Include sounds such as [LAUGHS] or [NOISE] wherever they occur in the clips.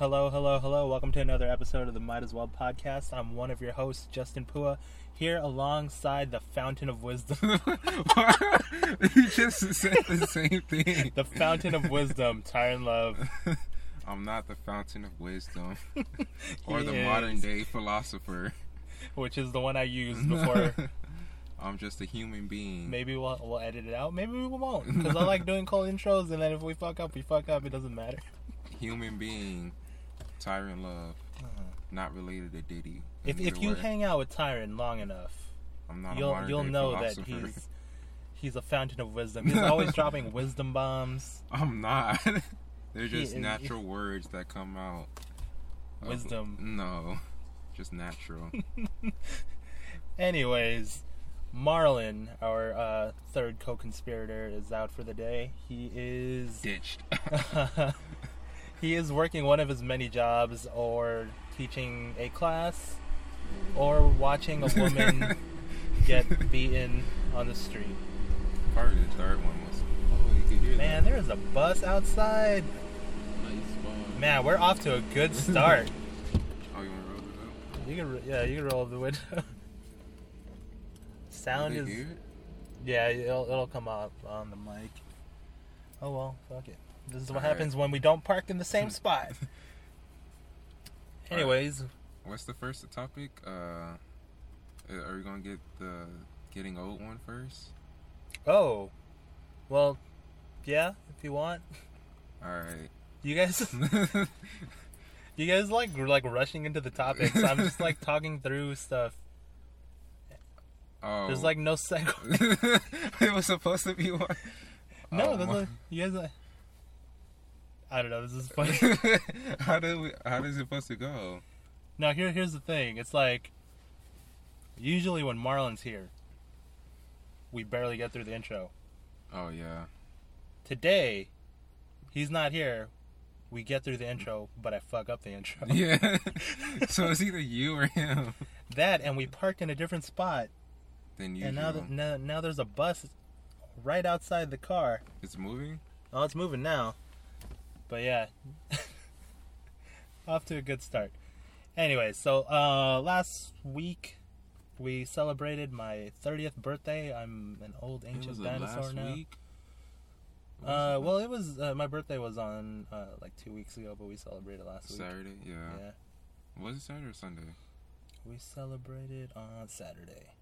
Hello, hello, hello. Welcome to another episode of the Might As Well podcast. I'm one of your hosts, Justin Pua, here alongside the Fountain of Wisdom. [LAUGHS] you just said the same thing. the Fountain of Wisdom, Tyren Love. [LAUGHS] I'm not the fountain of wisdom [LAUGHS] or the is. modern day philosopher. which is the one I used before. I'm just a human being. Maybe we'll, we'll edit it out. Maybe we won't. Because I like doing cold intros, and then if we fuck up, we fuck up. It doesn't matter. Human being. Tyren Love. Not related to Diddy. If, if you way, hang out with Tyren long enough, I'm not you'll you'll know that he's [LAUGHS] he's a fountain of wisdom. He's always dropping [LAUGHS] wisdom bombs, I'm not. [LAUGHS] They're just is- natural words that come out. of- Wisdom. No. Just natural. Anyways, Marlon, our uh, third co-conspirator, is out for the day. He is Ditched. He is working one of his many jobs, or teaching a class, or watching a [LAUGHS] woman get beaten on the street. Part of the third one was. Oh, you could hear Man, there is a bus outside. Nice one. Man, we're off to a good start. [LAUGHS] Oh, you want to roll it up? you can, yeah, you can roll the window. [LAUGHS] Sound is hear it? Yeah, it'll, it'll come up on the mic. Oh well, fuck it. This is what Alright. happens when we don't park in the same [LAUGHS] spot. Anyways, What's the first topic? Uh, are we gonna get the getting old one first? oh, well, yeah, if you want. All right. You guys, [LAUGHS] you guys like like rushing into the topics. I'm just like [LAUGHS] talking through stuff. oh, There's like no segue. it was supposed to be one. No, Oh, there's my- a, you guys. Like, I don't know. This is funny. [LAUGHS] how do we? How is it supposed to go? now here, here's the thing. It's like usually when Marlon's here, we barely get through the intro. Oh yeah. Today, he's not here. We get through the intro, but I fuck up the intro. [LAUGHS] Yeah. [LAUGHS] so it's either you or him. That and we parked in a different spot, Then you. and now, the, now now there's a bus right outside the car. it's moving. Oh, it's moving now. But yeah, [LAUGHS] off to a good start. Anyway, so uh, last week we celebrated my 30th birthday. I'm an old ancient was the dinosaur last now. week. Uh, well, it was uh, my birthday was on uh, like two weeks ago, but we celebrated last week. Saturday. Yeah. Yeah. Was it Saturday or Sunday? We celebrated on Saturday.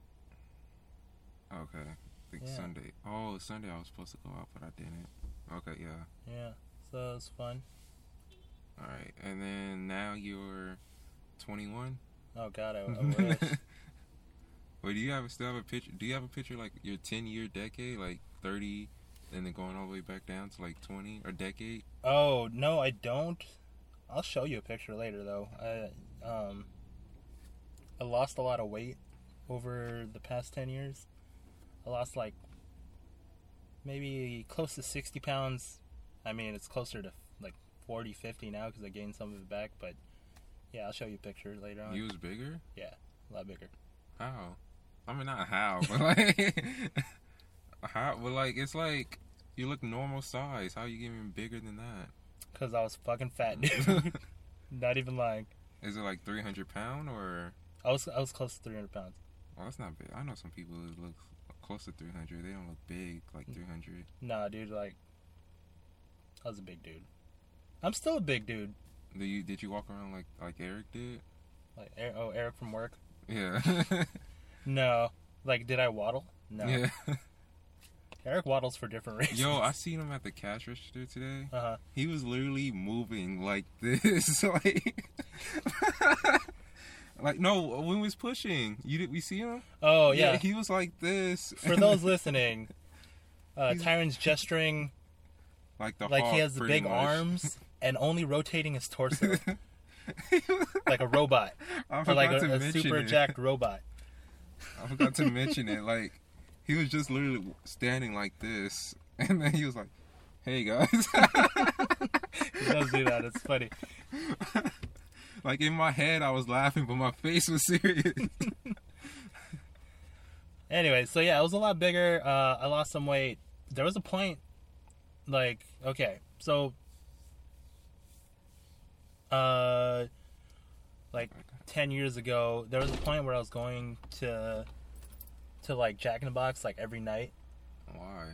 Okay. I think Yeah. Sunday. Oh, Sunday I was supposed to go out, but I didn't. Okay, yeah. Yeah, so it was fun. All right. And then now you're 21. Oh God, I, I [LAUGHS] wish. Wait, do you have still have a picture? Do you have a picture like your 10 year decade, like 30, and then going all the way back down to like 20 or decade? oh no, I don't. I'll show you a picture later, though. I um, I lost a lot of weight over the past ten years. I lost like maybe close to sixty pounds. I mean, it's closer to like 40, 50 now because I gained some of it back. But yeah, I'll show you a picture later on. You was bigger? Yeah, a lot bigger. How? I mean, not how, [LAUGHS] but like, [LAUGHS] how? But like, it's like you look normal size. How you getting bigger than that? Cause I was fucking fat, dude. [LAUGHS] Not even lying. Is it like 300 pound or? I was I was close to 300 pounds. Well, that's not big. I know some people who look close to 300. They don't look big like 300. Nah, dude, like I was a big dude. I'm still a big dude. Do you did you walk around like like Eric did? Like Er- oh, Eric from work. Yeah. [LAUGHS] No, like did I waddle? No. Yeah. [LAUGHS] Eric waddles for different reasons. Yo, I seen him at the cash register today. Uh huh. He was literally moving like this, [LAUGHS] like, like no, when he was pushing, you did we see him? Oh yeah. he was like this. for those listening, uh, Tyren's gesturing like the like he has the big much. arms [LAUGHS] and only rotating his torso [LAUGHS] like a robot I or like a, a super it. jacked robot. I forgot to mention it. Like he was just literally standing like this, [LAUGHS] and then he was like, "Hey guys." he does do that. It's funny. like in my head, I was laughing, but my face was serious. Anyway, so yeah, it was a lot bigger. Uh, I lost some weight. There was a point, like, okay, so, uh, like ten years ago, there was a point where I was going to, to like Jack in the Box like every night Why?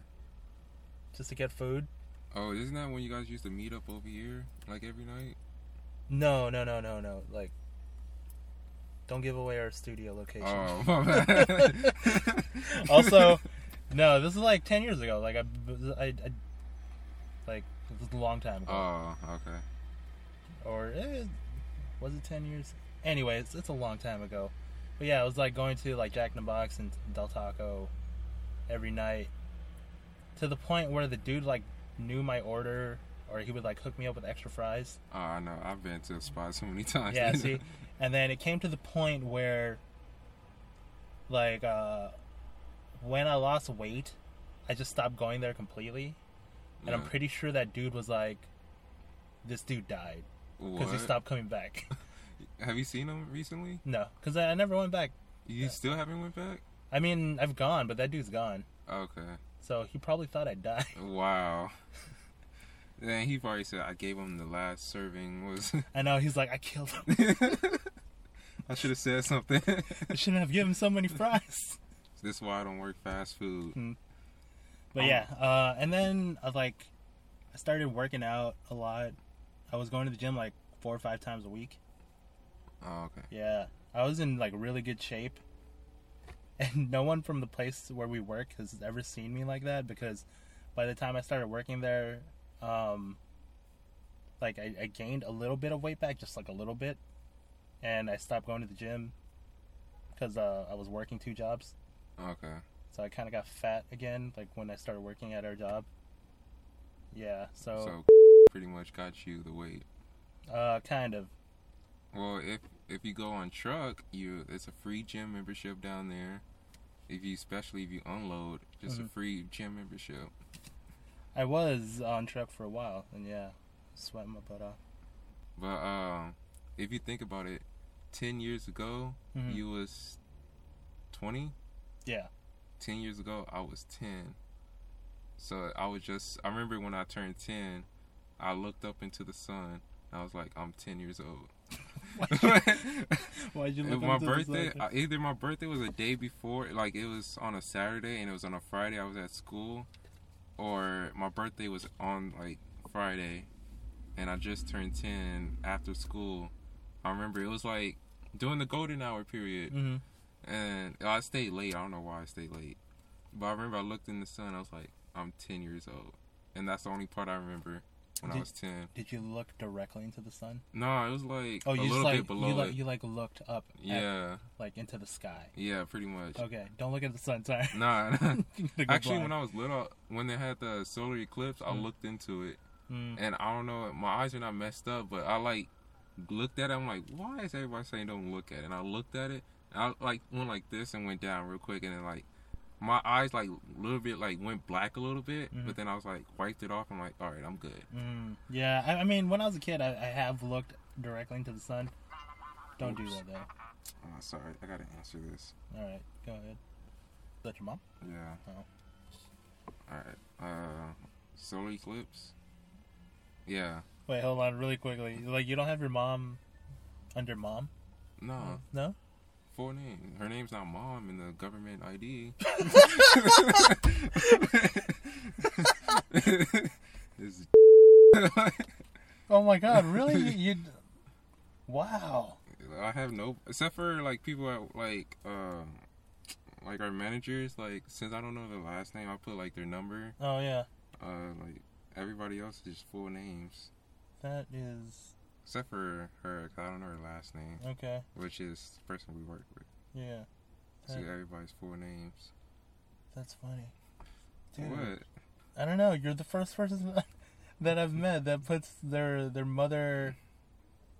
just to get food. Oh, isn't that when you guys used to meet up over here, like every night? No, no, no, no, no. Like, don't give away our studio location. Oh, my bad. [LAUGHS] also, no, this is like ten years ago. Like I, I, I like it was a long time ago. oh, okay. or eh, was it 10 years anyway it's, it's a long time ago but yeah it was like going to like jack in the box and del taco every night to the point where the dude like knew my order or he would like hook me up with extra fries Oh, I know. I've been to the spot so many [LAUGHS] times. yeah see and then it came to the point where like uh when i lost weight i just stopped going there completely and i'm mm. pretty sure that dude was like this dude died because he What? stopped coming back [LAUGHS] Have you seen him recently? No, because I, I never went back. You still haven't went back? I mean, I've gone, but that dude's gone. Okay. So he probably thought I'd die. [LAUGHS] Wow. Then he probably said I gave him the last serving was. [LAUGHS] I know, he's like, I killed him. I should have said something. I shouldn't have given him so many fries. this is why I don't work fast food. Hmm. But yeah, uh, and then I like, I started working out a lot. I was going to the gym like four or five times a week. Oh, okay. Yeah, I was in like really good shape. [LAUGHS] And no one from the place where we work has ever seen me like that because by the time I started working there, um, like I, I gained a little bit of weight back, just like a little bit, and I stopped going to the gym because uh, I was working two jobs. Okay. So I kind of got fat again, like when I started working at our job. Yeah, so, So pretty much got you the weight. uh, kind of. Well, if if you go on truck, you it's a free gym membership down there. If you, especially if you unload, just a Mhm. free gym membership. I was on truck for a while, and yeah, sweating my butt off. But um, if you think about it, ten years ago Mhm. you was twenty. Yeah. Ten years ago I was ten. So I was just I remember when I turned ten, I looked up into the sun. And I was like, I'm ten years old. [LAUGHS] Why'd you And look my birthday, uh, either my birthday was a day before, like it was on a Saturday and it was on a Friday. I was at school, or my birthday was on like Friday, and I just turned ten after school. I remember it was like during the golden hour period, Mhm. And I stayed late. I don't know why I stayed late, but I remember I looked in the sun. I was like, I'm ten years old, and that's the only part I remember when I was ten. Did you look directly into the sun? No, it was like Oh, a you little just like bit below you like you like looked up, at, yeah, like into the sky. yeah, pretty much. Okay, don't look at the sun. Sorry. Nah, [LAUGHS] nah. You're gonna go Actually, blind. when I was little, when they had the solar eclipse, I Mm. looked into it, Mm. and I don't know, my eyes are not messed up, but I like looked at it. I'm like, why is everybody saying don't look at it? And I looked at it, I like went like this and went down real quick, and then like my eyes like a little bit like went black a little bit, Mhm. but then I was like wiped it off. I'm like, all right, I'm good. Mm. Yeah, I, I mean, when I was a kid, I, I have looked directly into the sun. Don't do that though. Oh, sorry, I gotta answer this. All right, go ahead. Is that your mom? Yeah. Oh. All right. Uh, solar eclipse. Yeah. Wait, hold on, really quickly. Like, you don't have your mom under mom? No. No. Full name. Her name's not mom in the government ID. [LAUGHS] Oh my God, really? you, you? Wow. I have no, except for like people at like, um, like our managers. Like since I don't know the last name, I put like their number. Oh yeah, Uh, like everybody else is just full names, that is except for her. 'cause I don't know her last name, okay. which is the person we work with. Yeah, So Right. everybody's full names. that's funny. Dude, What? I don't know. You're the first person [LAUGHS] that I've met that puts their their mother,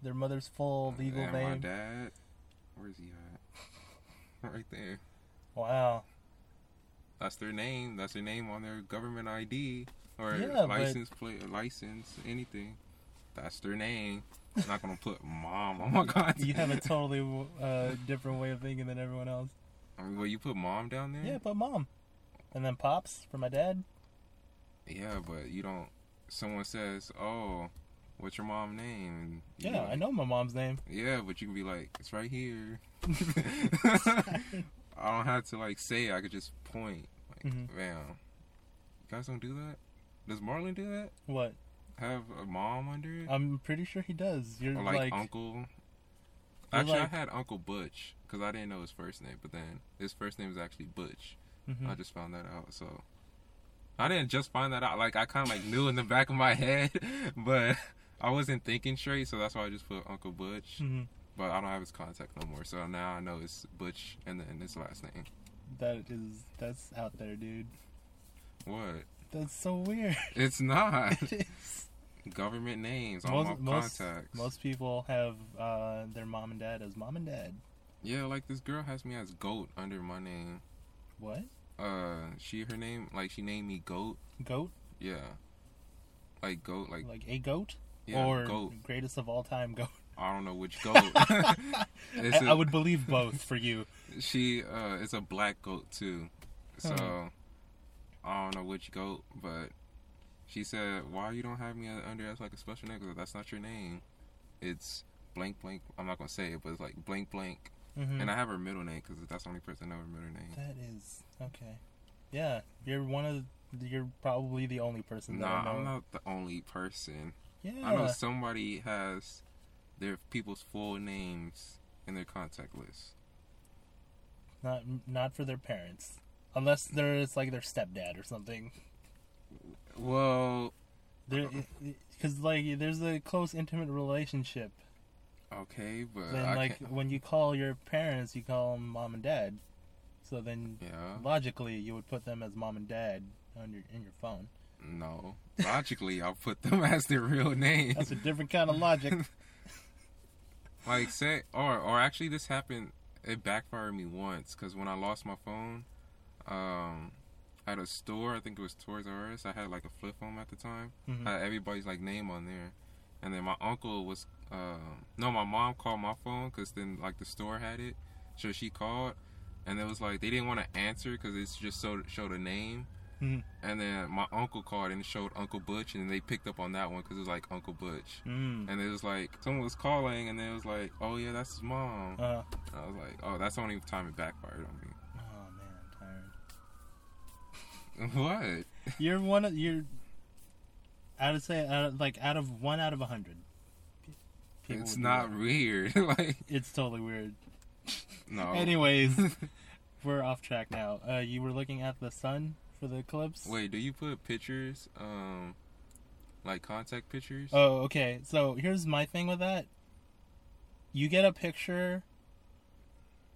their mother's full uh, legal and my name. dad. Where's he at? [LAUGHS] right there. Wow. That's their name. That's their name on their government ID or Yeah, license plate, license, anything. That's their name. I'm not gonna put mom on my contact. [LAUGHS] You have a [LAUGHS] totally uh, different way of thinking than everyone else. I mean, well, you put mom down there. Yeah, but mom, and then pops for my dad. Yeah, but you don't. Someone says, "Oh, what's your mom name?" You Yeah, like, I know my mom's name. Yeah, but you can be like, "It's right here." [LAUGHS] I don't have to like say. It. I could just point. Like, Mhm. man, you guys don't do that. Does Marlon do that? what? Have a mom under it? I'm pretty sure he does. You're or like, like, uncle? Actually, like- I had Uncle Butch because I didn't know his first name, but then his first name is actually Butch. Mhm. I just found that out. So I didn't just find that out. Like I kind of like knew in the back of my [LAUGHS] head, but I wasn't thinking straight. So that's why I just put Uncle Butch. Mhm. But I don't have his contact no more. So now I know it's Butch and then his last name. that is that's out there, dude. What? That's so weird. [LAUGHS] It's not it is. government names. All Most, my most, contacts. most people have uh, their mom and dad as mom and dad. Yeah, like this girl has me as Goat under my name. What? Uh, she her name like she named me Goat. Goat? Yeah, like Goat, like Like a goat? yeah, or Goat. greatest of all time goat? [LAUGHS] I don't know which goat. [LAUGHS] I a- I would believe both for you. She uh is a black goat too. So Huh. I don't know which goat, but she said, "Why you don't have me under as like a special name? Because that's not your name. It's blank blank. I'm not gonna say it, but it's like blank blank. Mhm. And I have her middle name because that's the only person I know her middle name. That is okay. Yeah, you're one of. The, you're probably the only person that Nah. I'm not the only person. Yeah, I know somebody has their people's full names in their contact list. not not for their parents, unless there's like their stepdad or something. Well, Because like there's a close, intimate relationship. okay, but then I like can't. when you call your parents, you call them mom and dad. So then Yeah. logically, you would put them as mom and dad on your in your phone. No. Logically, I'll put them [LAUGHS] as their real name. That's a different kind of logic. [LAUGHS] like say, or or actually, this happened. It backfired me once because when I lost my phone, um, at a store, I think it was Toys R Us. I had like a flip phone at the time. Mhm. I had everybody's like name on there, and then my uncle was, um, no, my mom called my phone because then like the store had it, so she called, and it was like they didn't want to answer because it's just so showed a name. Mhm. And then my uncle called and showed Uncle Butch, and they picked up on that one because it was like Uncle Butch. Mm. And it was like someone was calling, and then it was like, "Oh yeah, that's his mom." Uh, And I was like, "Oh, that's the only time it backfired on oh man, I'm tired. me." [LAUGHS] what? You're one of you're. I would say out of, like out of one out of a hundred. it's not that. weird. [LAUGHS] like It's totally weird. no. [LAUGHS] Anyways, we're off track now. Uh, you were looking at the sun for the eclipse. Wait, do you put pictures, um, like contact pictures? Oh, okay. So here's my thing with that. You get a picture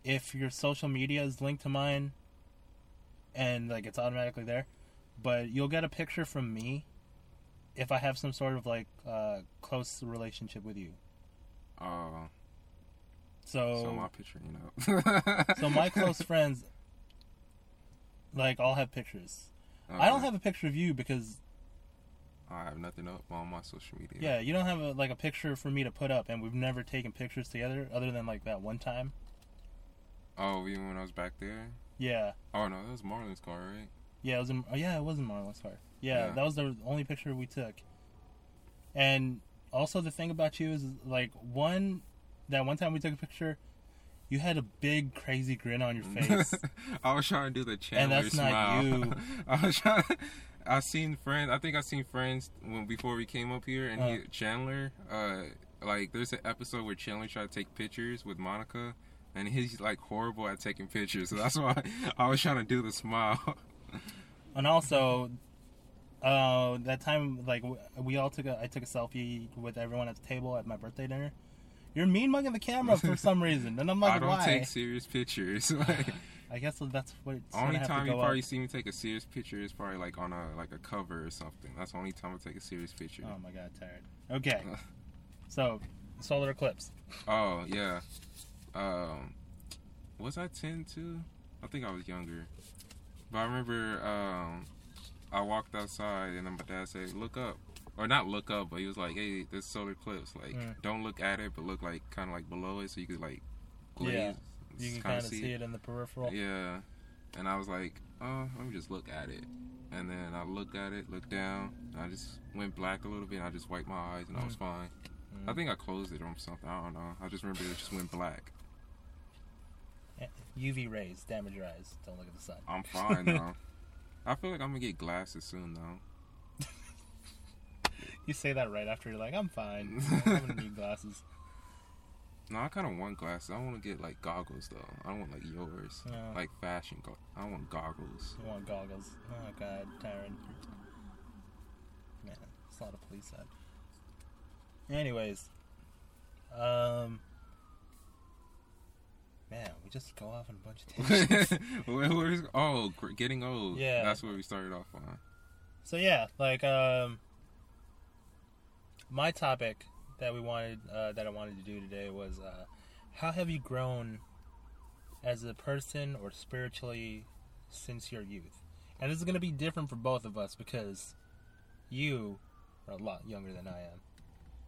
if your social media is linked to mine and like it's automatically there. But you'll get a picture from me if I have some sort of like uh close relationship with you. Oh, So so my picture, you know. [LAUGHS] so my [LAUGHS] close friends like all have pictures. I don't have a picture of you because I have nothing up on my social media. yeah, you don't have a, like a picture for me to put up and we've never taken pictures together other than like that one time. Oh, even when I was back there. Yeah. Oh no, that was Marlon's car, right? Yeah, it was in. Oh, yeah, it was in Marlon's car. Yeah, Yeah. that was the only picture we took. And also, the thing about you is like one, that one time we took a picture, you had a big crazy grin on your [LAUGHS] face. I was trying to do the Chandler And that's not smile. you. [LAUGHS] I was trying. I seen friends. I think I seen friends when before we came up here, and he, Uh. Chandler. Uh, like there's an episode where Chandler tried to take pictures with Monica, and he's like horrible at taking pictures. So [LAUGHS] that's why I was trying to do the smile. and also, uh, that time like we all took a, I took a selfie with everyone at the table at my birthday dinner. You're mean mugging the camera for [LAUGHS] some reason, and I'm like, I don't why? take serious pictures. [LAUGHS] like, I guess that's what. It's only time you probably up. see me take a serious picture is probably like on a like a cover or something. That's the only time I take a serious picture. Oh my god, tired. Okay, so solar eclipse. Oh yeah. Um, was I ten too? I think I was younger. But I remember um, I walked outside and then my dad said, "Look up," or not look up, but he was like, "Hey, there's solar eclipse. Like, Mm. don't look at it, but look like kind of like below it, so you could like glaze. Yeah. You can kinda kind of see it in the peripheral. Yeah, and I was like, oh, let me just look at it. And then I looked at it, looked down, and I just went black a little bit. And I just wiped my eyes, and I was fine. Mm. I think I closed it or something. I don't know. I just remember it just went black. UV rays damage your eyes. Don't look at the sun. I'm fine though. [LAUGHS] I feel like I'm gonna get glasses soon though. [LAUGHS] You say that right after you're like, I'm fine. [LAUGHS] I'm gonna need glasses. No, I kind of want glasses. I want to get like goggles though. I don't want like yours, No. like fashion. Go- I want goggles. You want goggles? Oh god, Tyren. Man, it's a lot of police side. Anyways, um, man, we just go off on a bunch of [LAUGHS] tangents. [LAUGHS] Where- where's- oh, getting old. Yeah. that's where we started off on. so yeah, like um, my topic that we wanted, uh, that I wanted to do today was, uh, how have you grown as a person or spiritually since your youth? And this is gonna be different for both of us because you are a lot younger than I am.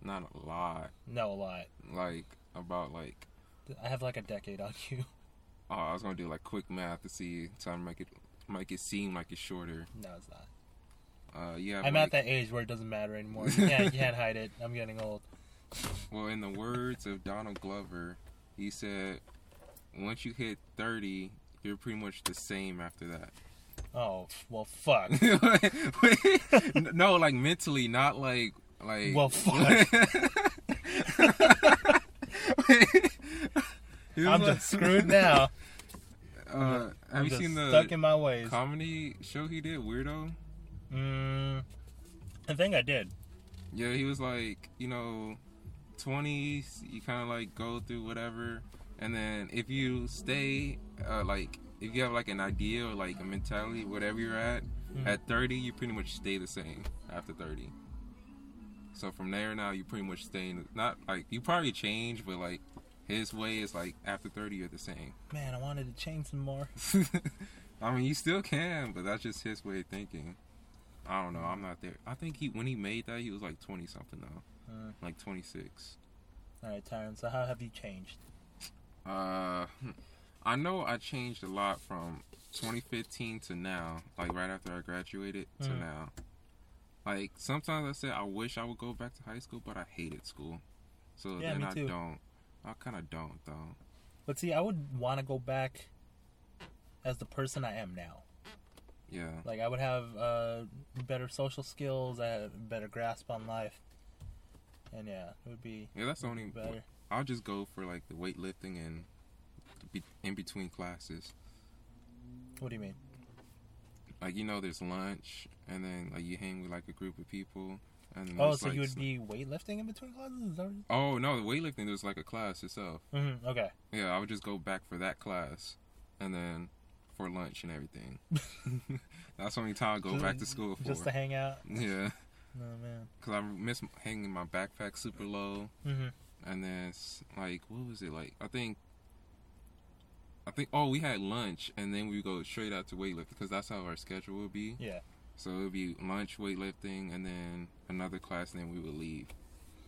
Not a lot. No, a lot. Like about like. I have like a decade on you. [LAUGHS] Oh, I was gonna do like quick math to see, to make it make it seem like it's shorter. No, it's not. Uh, yeah. I'm like, at that age where it doesn't matter anymore. You can't, you can't hide it. I'm getting old. [LAUGHS] Well, in the words of Donald Glover, he said, "Once you hit 30, you're pretty much the same after that." Oh, well, fuck. [LAUGHS] No, like mentally, not like like. Well, fuck. I'm like- just screwed [LAUGHS] now. Uh, have I'm you seen the stuck in my ways. comedy show he did, Weirdo? Mm, I think I did. Yeah, he was like, you know, 20s, you kind of like go through whatever. And then if you stay, uh, like, if you have like an idea or like a mentality, whatever you're at, Mhm. at 30, you pretty much stay the same after 30. So from there now, you pretty much stay in, not like, you probably change, but like, his way is like after 30, you're the same. Man, I wanted to change some more. [LAUGHS] I mean, you still can, but that's just his way of thinking. I don't know. I'm not there. I think he when he made that, he was like 20 something though, Mm. like 26. All right, Tyren. So how have you changed? Uh, I know I changed a lot from 2015 to now. Like right after I graduated to Mhm. now. Like sometimes I say I wish I would go back to high school, but I hated school. So Yeah, then I don't. I kind of don't though. But see, I would want to go back as the person I am now. Yeah. Like I would have uh, better social skills, I had a better grasp on life, and yeah, it would be Yeah, that's the only. better. I'll just go for like the weightlifting and be in between classes. What do you mean? like you know there's lunch and then like you hang with like a group of people and Oh, so like, you would be weightlifting in between classes? Is oh no the weightlifting there's like a class itself mm-hmm. Okay. yeah i would just go back for that class and then for lunch and everything [LAUGHS] that's the only time i go back to school for Just to hang out. yeah Oh man. because i miss hanging my backpack super low Mm-hmm. and then it's like what was it like i think I think oh we had lunch and then we go straight out to weightlifting because that's how our schedule would be. Yeah. So it would be lunch, weightlifting, and then another class, and then we would leave.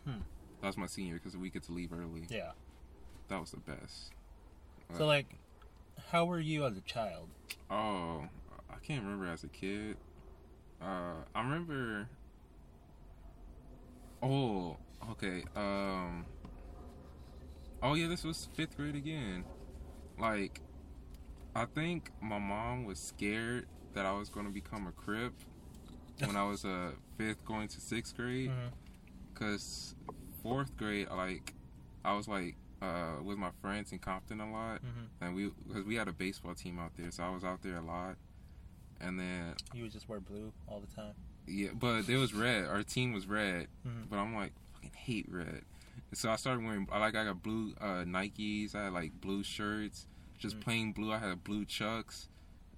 Hmm. That was my senior because we get to leave early. Yeah. That was the best. So like, how were you as a child? Oh, I can't remember as a kid. Uh, I remember. Oh, okay. Um. Oh yeah, this was fifth grade again. Like, I think my mom was scared that I was going to become a crip when I was uh fifth going to sixth grade. Mhm. Cause fourth grade, like, I was like uh with my friends in Compton a lot Mhm. and we because we had a baseball team out there, so I was out there a lot. And then You would just wear blue all the time. yeah, but it was red. Our team was red, Mhm. but I'm like fucking hate red. And so I started wearing. I like I got blue uh, Nikes. I had like blue shirts, just Mm. plain blue. I had blue Chucks,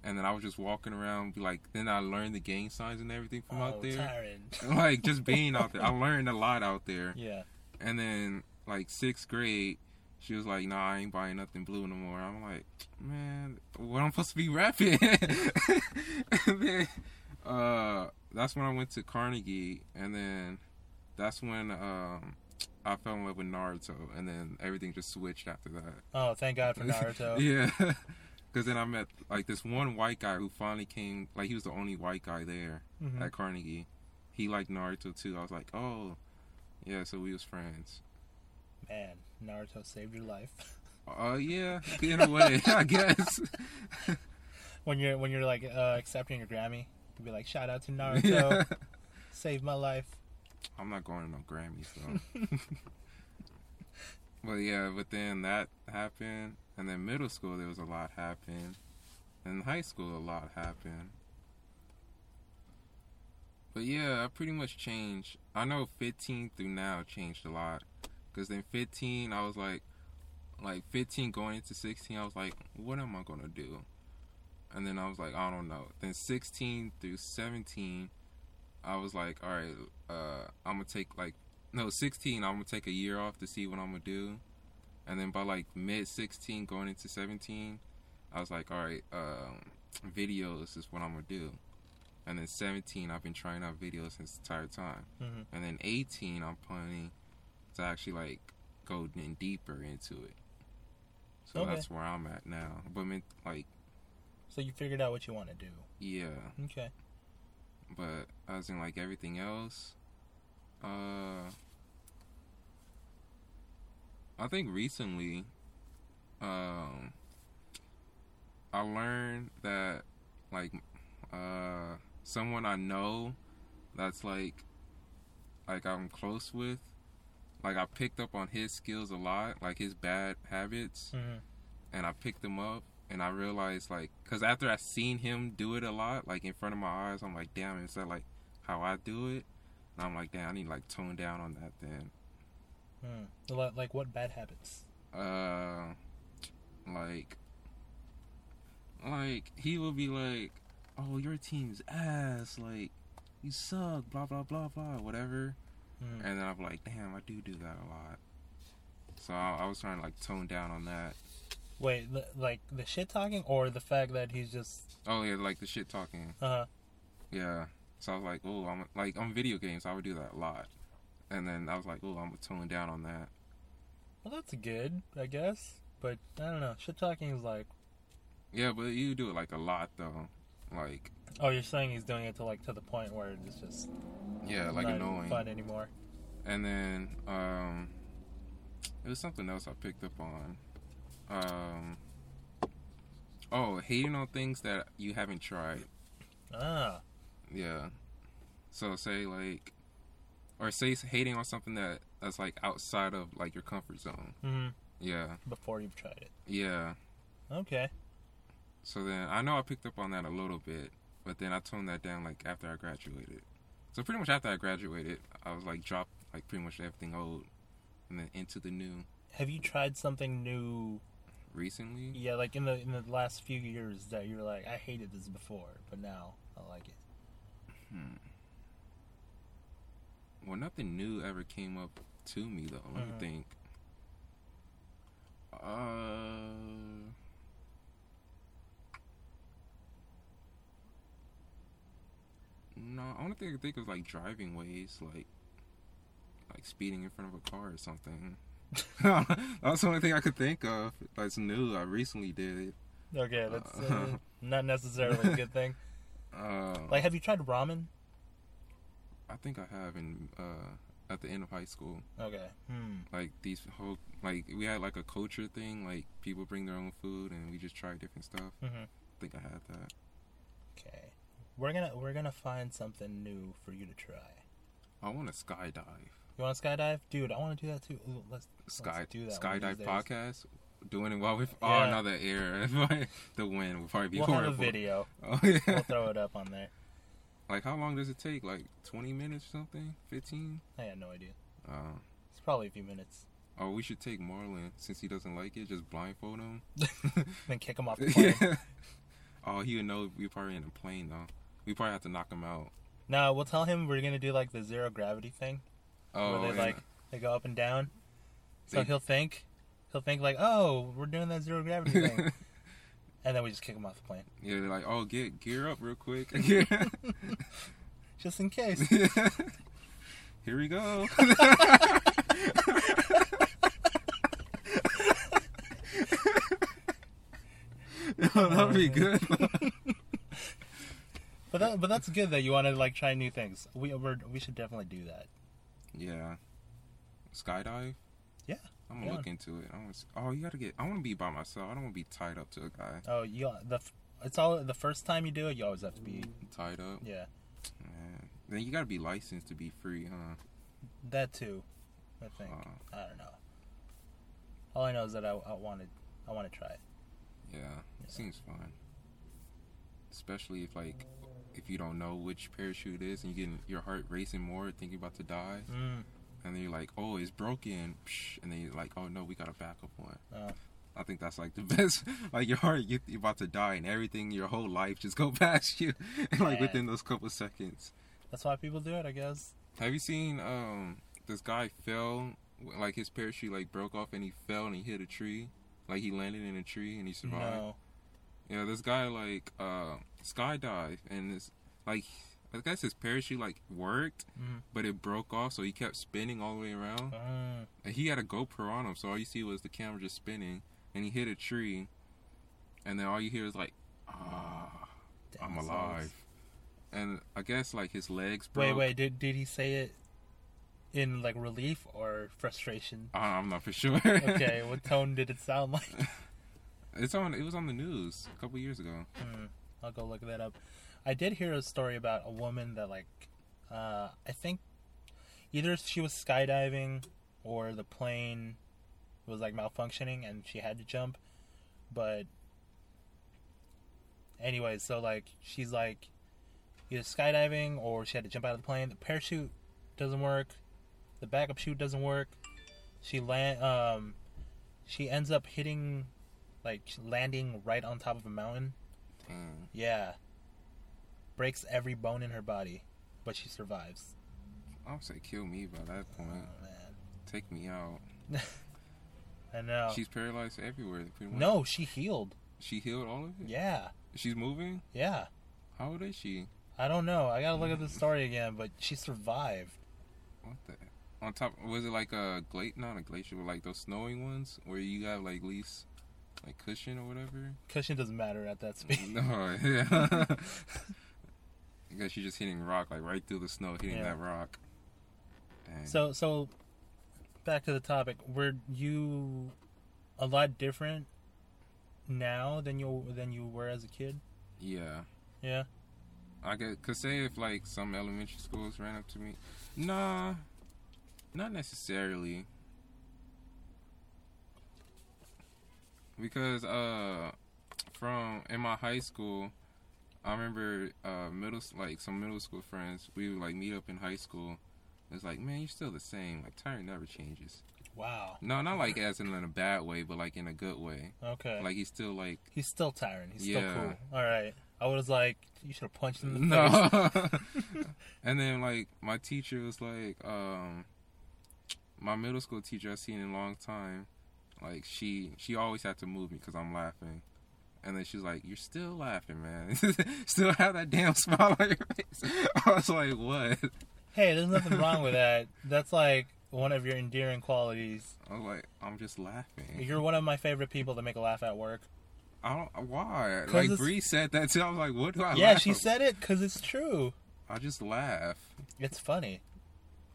and then I was just walking around. Be like, then I learned the gang signs and everything from oh, out there. [LAUGHS] Like just being out there, I [LAUGHS] learned a lot out there. yeah. And then like sixth grade, she was like, "Nah, I ain't buying nothing blue no more." I'm like, "Man, what I'm supposed to be rapping?" [LAUGHS] and then Uh, that's when I went to Carnegie, and then that's when um I fell in love with Naruto, and then everything just switched after that. Oh, thank God for Naruto. yeah, because then I met like this one white guy who finally came. Like he was the only white guy there Mhm. at Carnegie. He liked Naruto too. I was like, oh, yeah. So we was friends. Man, Naruto saved your life. Uh, yeah, [LAUGHS] in a way, I guess. [LAUGHS] when you're when you're like uh, accepting your Grammy, you'd be like, shout out to [LAUGHS] Naruto, Yeah. saved my life. I'm not going to no Grammys though. but yeah, but then that happened, and then middle school there was a lot happened, and high school a lot happened. But yeah, I pretty much changed. I know 15 through now changed a lot, because then 15 I was like, like 15 going into 16 I was like, what am I gonna do? And then I was like, I don't know. Then 16 through 17. I was like, all right, uh, I'm gonna take like no 16. I'm gonna take a year off to see what I'm gonna do, and then by like mid 16 going into 17, I was like, all right, um, videos is what I'm gonna do, and then 17 I've been trying out videos since the entire time, hmm and then 18 I'm planning to actually like go in deeper into it. So Okay. that's where I'm at now. But I mean, like, So you figured out what you want to do. yeah. Okay. but as in like everything else uh i think recently um i learned that like uh someone i know that's like like i'm close with like i picked up on his skills a lot like his bad habits hmm and I picked them up and I realized like because after I seen him do it a lot like in front of my eyes I'm like damn is that like how I do it? And I'm like damn I need to like tone down on that then Hmm. Li- Like what bad habits? uh like like he will be like oh your team's ass like you suck blah blah blah blah whatever Hmm. and then I'm like damn I do do that a lot so I, I was trying to like tone down on that Wait, li- like the shit talking or the fact that he's just oh yeah like the shit talking uh huh. Yeah. So I was like, oh, I'm like on video games, I would do that a lot. And then I was like, oh, I'm gonna tone down on that. well that's good, I guess. But I don't know. Shit talking is like Yeah, but you do it like a lot though. Like, oh, you're saying he's doing it to like to the point where it's just yeah, like not annoying. fun anymore. And then um, it was something else I picked up on. Um, oh, hating on things that you haven't tried. Ah, Yeah. So say like, or say hating on something that that's like outside of like your comfort zone. hmm Yeah. before you've tried it. Yeah. Okay. So then I know I picked up on that a little bit, but then I toned that down like after I graduated. So pretty much after I graduated, I was like dropped like pretty much everything old and then into the new Have you tried something new? recently. Yeah, like in the in the last few years that you're like, I hated this before, but now I like it. Hmm. Well, nothing new ever came up to me though. Let me think. Uh. No, only thing I can think of like driving ways, like like speeding in front of a car or something. [LAUGHS] That's the only thing I could think of that's new. I recently did. Okay, that's uh, [LAUGHS] not necessarily a good thing. [LAUGHS] Uh, Like, have you tried ramen? I think I have in uh, at the end of high school. Okay. Hmm. like these whole like we had like a culture thing like people bring their own food and we just try different stuff hmm i think i had that Okay. We're gonna we're gonna find something new for you to try. i want to skydive You want to skydive, dude? I want to do that too. Ooh, let's sky let's do that skydive podcast doing it while we oh Yeah. no the air [LAUGHS] the wind will probably be We'll horrible have a video. [LAUGHS] oh yeah We'll throw it up on there. Like how long does it take? Like 20 minutes or something? 15 I had no idea. uh It's probably a few minutes. oh we should take marlon since he doesn't like it just blindfold him. [LAUGHS] Then kick him off the [LAUGHS] plane. yeah [LAUGHS] oh he would know we're probably in a plane though. We probably have to knock him out. No, we'll tell him we're gonna do like the zero gravity thing, oh where they and- like they go up and down. So They- he'll think, he'll think like, oh, we're doing that zero gravity thing, and then we just kick them off the plane, Yeah, they're like, oh, get gear up real quick. [LAUGHS] [LAUGHS] just in case. [LAUGHS] Here we go. That'd be good. But that, but that's good that you want to like try new things. We we're, we should definitely do that. yeah. Skydive? Yeah, I'm gonna yeah. look into it. I want to, oh, you gotta get. I want to be by myself. I don't want to be tied up to a guy. Oh, you the it's all the first time you do it. You always have to be Tied up. yeah. Man. Then you gotta be licensed to be free, huh? That too, I think. Uh, I don't know. All I know is that I, I wanted I want to try it. yeah, Yeah. seems fun. Especially if like if you don't know which parachute it is and you get your heart racing more, thinking about to die, Mm. And then you're like, oh, it's broken, and then you're like, oh no, we got a backup one. Oh. I think that's like the [LAUGHS] best. Like your heart, you- you're about to die, and everything, your whole life just go [LAUGHS] past you, [LAUGHS] like Yeah. within those couple seconds. That's why people do it, I guess. Have you seen um this guy fell like his parachute like broke off and he fell and he hit a tree, like he landed in a tree and he survived. No. Yeah, this guy like uh skydive and this like I guess his parachute like worked, Mhm. but it broke off, so he kept spinning all the way around. Mm. And he had a GoPro on him, so all you see was the camera just spinning, and he hit a tree, and then all you hear is like, ah, Damn, I'm alive. sucks. And I guess like his legs broke. Wait, wait. Did did he say it in like relief or frustration? I- I'm not for sure. [LAUGHS] Okay, what tone did it sound like? It's on. It was on the news a couple years ago. Hmm, I'll go look that up. I did hear a story about a woman that like, uh, I think either she was skydiving or the plane was like malfunctioning and she had to jump. But anyway, so like she's like either skydiving or she had to jump out of the plane. The parachute doesn't work. The backup chute doesn't work. She land um she ends up hitting like landing right on top of a mountain. Dang. Yeah. Breaks every bone in her body, but she survives. I would say kill me by that Oh point. man. Take me out. [LAUGHS] I know. She's paralyzed everywhere. No, she healed. She healed all of it. Yeah. She's moving. Yeah. How old is she? I don't know. I gotta look at the story again, but she survived. What the? On top, was it like a gla- not a glacier, but like those snowing ones where you got like least like cushion or whatever? Cushion doesn't matter at that [LAUGHS] speed. no, yeah. [LAUGHS] Guess you're just hitting rock like right through the snow, hitting Yeah. that rock. Dang. So, so back to the topic. Were you a lot different now than you than you were as a kid? yeah, Yeah. I could, could say if like some elementary schools ran up to me, nah, not necessarily. Because uh, from in my high school, I remember uh middle like some middle school friends. We would like meet up in high school. It's like, man, you're still the same. Like Tyren never changes. Wow. No, not like as in in a bad way, but like in a good way. Okay. Like he's still like He's still Tyren. He's Yeah. still cool. All right. I was like, you should have punched him in the face. No. [LAUGHS] and then like my teacher was like, um, my middle school teacher I've seen in a long time. Like she she always had to move me because I'm laughing. And then she's like, "You're still laughing, man. [LAUGHS] still have that damn smile on your face." [LAUGHS] I was like, "What?" Hey, there's nothing wrong with that. That's like one of your endearing qualities. I was like, "I'm just laughing." You're one of my favorite people to make a laugh at work. I don't why. Like Bree said that too. I was like, "What do I?" yeah, she about? said it because it's true. I just laugh. It's funny.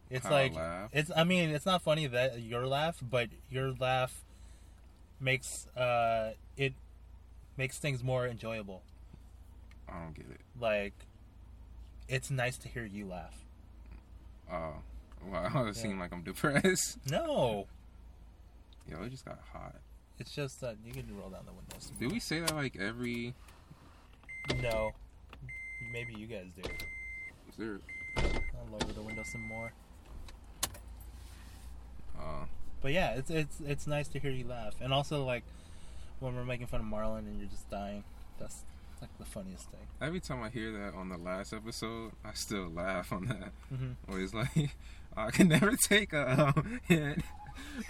It's like laugh? it's. I mean, it's not funny that your laugh, but your laugh makes uh it makes things more enjoyable. I don't get it. Like, it's nice to hear you laugh. Oh, wow. [LAUGHS] It seemed like I'm depressed. [LAUGHS] No, Yo, it just got hot. it's just that you can roll down the windows. Do we say that like every? No, maybe you guys do. Is there? I'll lower the window some more. Uh, But yeah, it's it's it's nice to hear you laugh, and also like when we're making fun of Marlon and you're just dying. That's like the funniest thing. every time I hear that on the last episode, I still laugh on that. hmm Where it's like, I can never take a um, hit.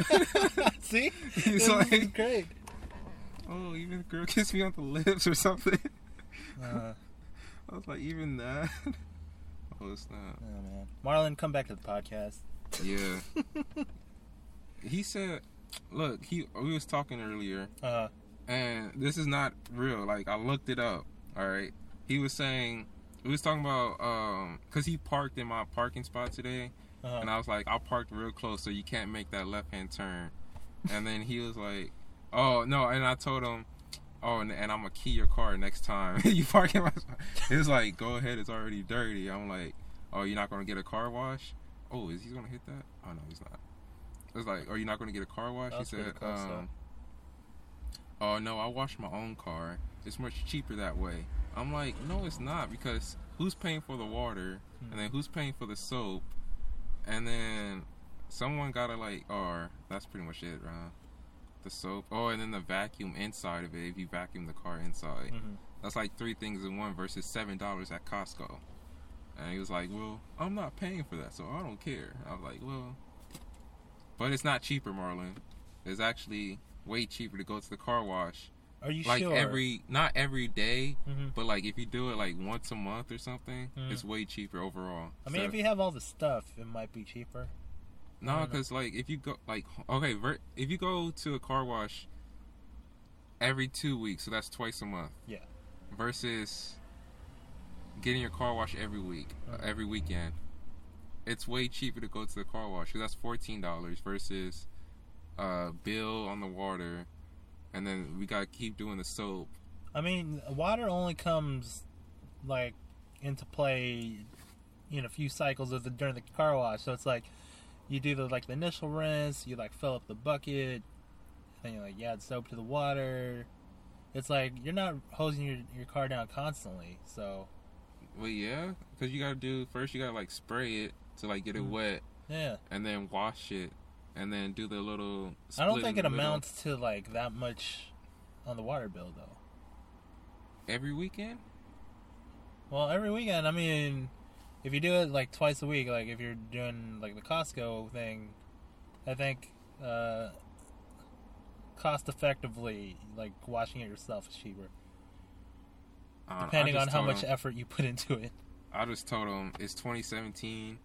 [LAUGHS] See, He's like, great. oh, even a girl kiss me on the lips or something. Uh, [LAUGHS] I was like, even that. [LAUGHS] oh, it's not. oh man, Marlon, come back to the podcast. Yeah. he said, look, he we was talking earlier, Uh, and this is not real. Like I looked it up. All right. He was saying we was talking about um because he parked in my parking spot today, uh, and I was like, I parked real close, so you can't make that left hand turn. And then he was like, Oh no, and I told him. Oh, and, and I'm gonna key your car next time [LAUGHS] you park in my spot. It was like, go ahead, it's already dirty. I'm like, oh, you're not gonna get a car wash? Oh, is he gonna hit that? Oh no, he's not. It's like, are you not gonna get a car wash? That He said, though. um, oh no, I wash my own car. It's much cheaper that way. I'm like, no, it's not because who's paying for the water, Hmm. and then who's paying for the soap, and then someone gotta like, or that's pretty much it, right? The soap. Oh, and then the vacuum inside of it. If you vacuum the car inside, mhm. that's like three things in one versus seven dollars at Costco. And he was like, "Well, I'm not paying for that, so I don't care." I was like, "Well, but it's not cheaper, Marlon. It's actually way cheaper to go to the car wash. Are you like sure? every, not every day, hmm but like if you do it like once a month or something, Mhm. it's way cheaper overall. I mean, So- if you have all the stuff, it might be cheaper. No, don't because like if you go like okay, ver- if you go to a car wash every two weeks, so that's twice a month. Yeah. Versus getting your car wash every week, uh, Mhm. every weekend, it's way cheaper to go to the car wash. 'cause that's fourteen dollars versus uh bill on the water, and then we gotta keep doing the soap. I mean, water only comes like into play in a few cycles of the during the car wash. So it's like you do the like the initial rinse, you like fill up the bucket, then you like you add soap to the water. It's like you're not hosing your your car down constantly. So Well, yeah, because you gotta do first. You gotta like spray it to like get it Mhm. wet, yeah, and then wash it, and then do the little. I don't think it amounts to like that much on the water bill though. every weekend. Well, every weekend, I mean, if you do it like twice a week, like if you're doing like the Costco thing, I think uh, cost effectively, like washing it yourself is cheaper, I don't know, I depending on how much him- effort you put into it. I just told him it's 2017.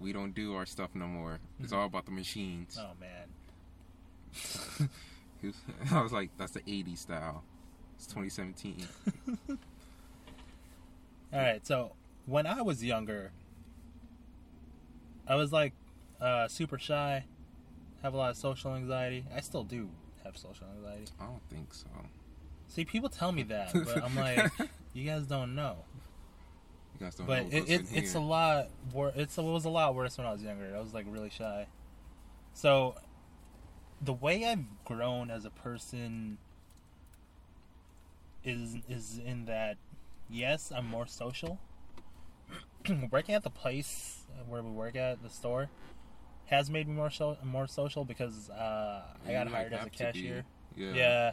We don't do our stuff no more. It's Mhm. all about the machines. Oh man, [LAUGHS] was- [LAUGHS] I was like, that's the 80s style. It's 2017. [LAUGHS] all right. So when I was younger, I was like uh, super shy, have a lot of social anxiety. I still do have social anxiety. I don't think so. See, people tell me that, but I'm like, you guys don't know. But it, it, it's a lot wor- it's it was a lot worse when I was younger. I was like really shy. So the way I've grown as a person is is in that yes, I'm more social. [CLEARS THROAT] Working at the place where we work at the store has made me more so, more social because uh, I got like, hired as a have to be. cashier. Yeah. Yeah.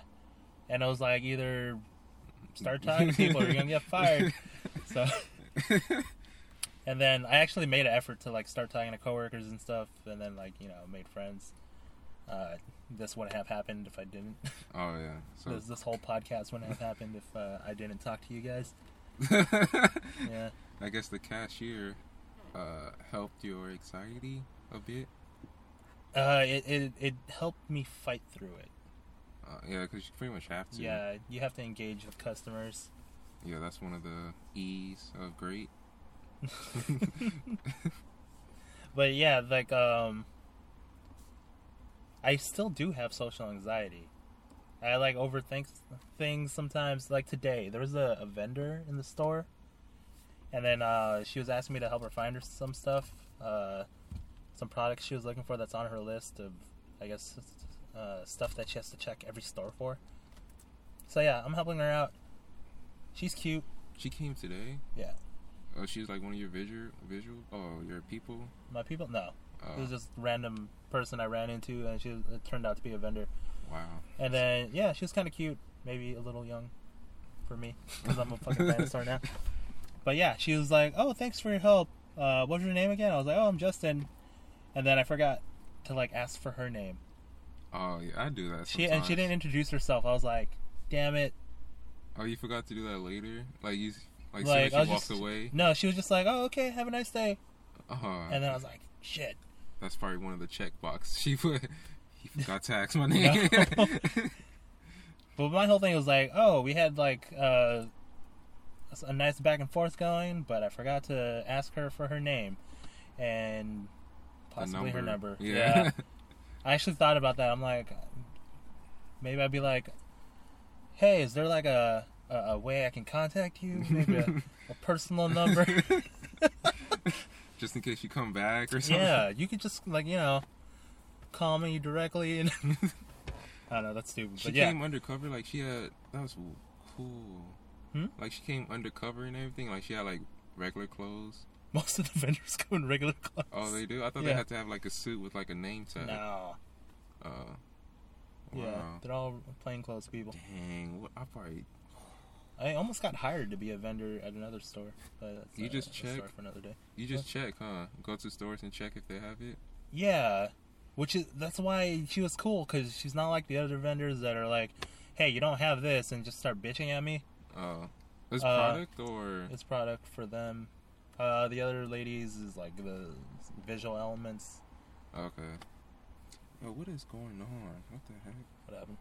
And it was like either start [LAUGHS] talking to people or you're gonna get fired. So [LAUGHS] [LAUGHS] and then I actually made an effort to like start talking to coworkers and stuff, and then like you know made friends. Uh, this wouldn't have happened if I didn't. oh yeah. So this, this whole podcast wouldn't have happened if uh, I didn't talk to you guys. [LAUGHS] Yeah. I guess the cashier uh, helped your anxiety a bit. Uh, it, it it helped me fight through it. Uh, yeah, because you pretty much have to. Yeah, you have to engage with customers. Yeah, that's one of the E's of great. [LAUGHS] but yeah, like um, I still do have social anxiety. I like overthink things sometimes. Like today, there was a, a vendor in the store, and then uh, she was asking me to help her find her some stuff, uh, some products she was looking for that's on her list of, I guess, uh, stuff that she has to check every store for. So yeah, I'm helping her out. She's cute. She came today. Yeah. Oh, she's like one of your visual, visual. Oh, your people. My people, no, Oh, it was just random person I ran into, and she it turned out to be a vendor. wow. And then yeah, she was kind of cute, maybe a little young for me because I'm a fucking [LAUGHS] dinosaur now. But yeah, she was like, "Oh, thanks for your help. Uh, what was your name again?" I was like, "Oh, I'm Justin," and then I forgot to like ask for her name. Oh yeah, I do that. She and she didn't introduce herself. I was like, damn it. Oh, you forgot to do that later. Like you, like, Like, soon I as was you walked just- away. No, she was just like, oh okay, have a nice day. Uh-huh. And then I was like, shit. that's probably one of the check box. [LAUGHS] She put. He forgot to ask my name. [LAUGHS] But my whole thing was like, oh, we had like uh, a nice back and forth going, but I forgot to ask her for her name and possibly her number. Yeah. [LAUGHS] I actually thought about that. I'm like, maybe I'd be like, hey, is there like a a, a way I can contact you? Maybe a, a [LAUGHS] personal number. [LAUGHS] Just in case you come back or something. yeah, you could just like you know, call me directly and. [LAUGHS] I don't know. That's stupid. She But yeah, came undercover. Like she had. That was cool. Hmm? Like she came undercover and everything. Like she had like regular clothes. most of the vendors come in regular clothes. Oh, they do. I thought Yeah. they had to have like a suit with like a name tag. No. Uh, Yeah, they're all plainclothes people. Dang. What, I probably. I almost got hired to be a vendor at another store. But that's, You just a story check? for another day. You just check, huh? Go to stores and check if they have it. Yeah, which is that's why she was cool because she's not like the other vendors that are like, "Hey, you don't have this," and just start bitching at me. Oh, this Uh, product or It's product for them. Uh, the other ladies is like the visual elements. okay. Oh, what is going on? What the heck? What happened?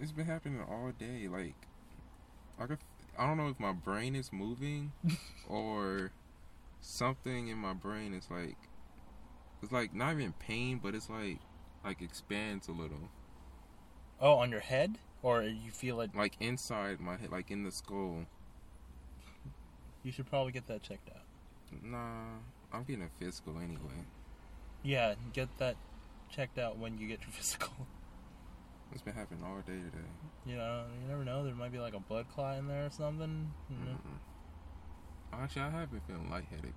It's been happening all day. Like, I could, I don't know if my brain is moving [LAUGHS] or something in my brain is like, it's like not even pain, but it's like, like expands a little, Oh, on your head, or you feel it? like inside my head, like in the skull. You should probably get that checked out. Nah, I'm getting a physical anyway. Yeah, get that checked out when you get your [LAUGHS] physical. It's been happening all day today. You know, you never know. There might be like a blood clot in there or something. You know? Mm-mm. Actually, I have been feeling lightheaded,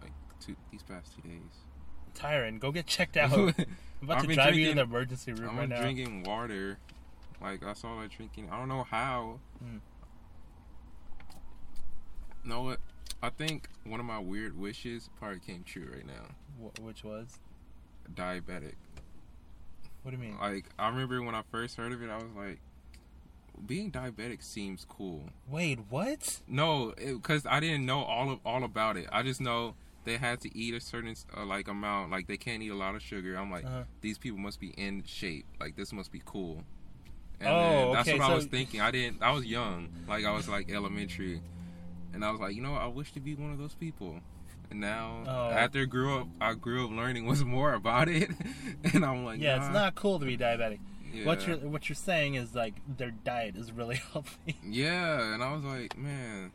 like two these past two days. Tyren, go get checked out. [LAUGHS] I'm about I've to drive you in the emergency room I'm right now. drinking water. Like that's all I'm drinking. I don't know how. Mm. Know what? I think one of my weird wishes probably came true right now. Wh- which was? Diabetic. What do you mean? Like I remember when I first heard of it, I was like, being diabetic seems cool. Wait, what? No, because I didn't know all of all about it. I just know they had to eat a certain uh, like amount. Like they can't eat a lot of sugar. I'm like, Uh-huh. these people must be in shape. Like this must be cool. And Oh, that's okay, what I was thinking. I didn't. I was young. Like I was like elementary, and I was like, you know, I wish to be one of those people. And now, Oh. after I grew up, I grew up learning was more about it, [LAUGHS] and I'm like, yeah, nah. it's not cool to be diabetic. Yeah. What you're what you're saying is like their diet is really [LAUGHS] healthy. Yeah, and I was like, man,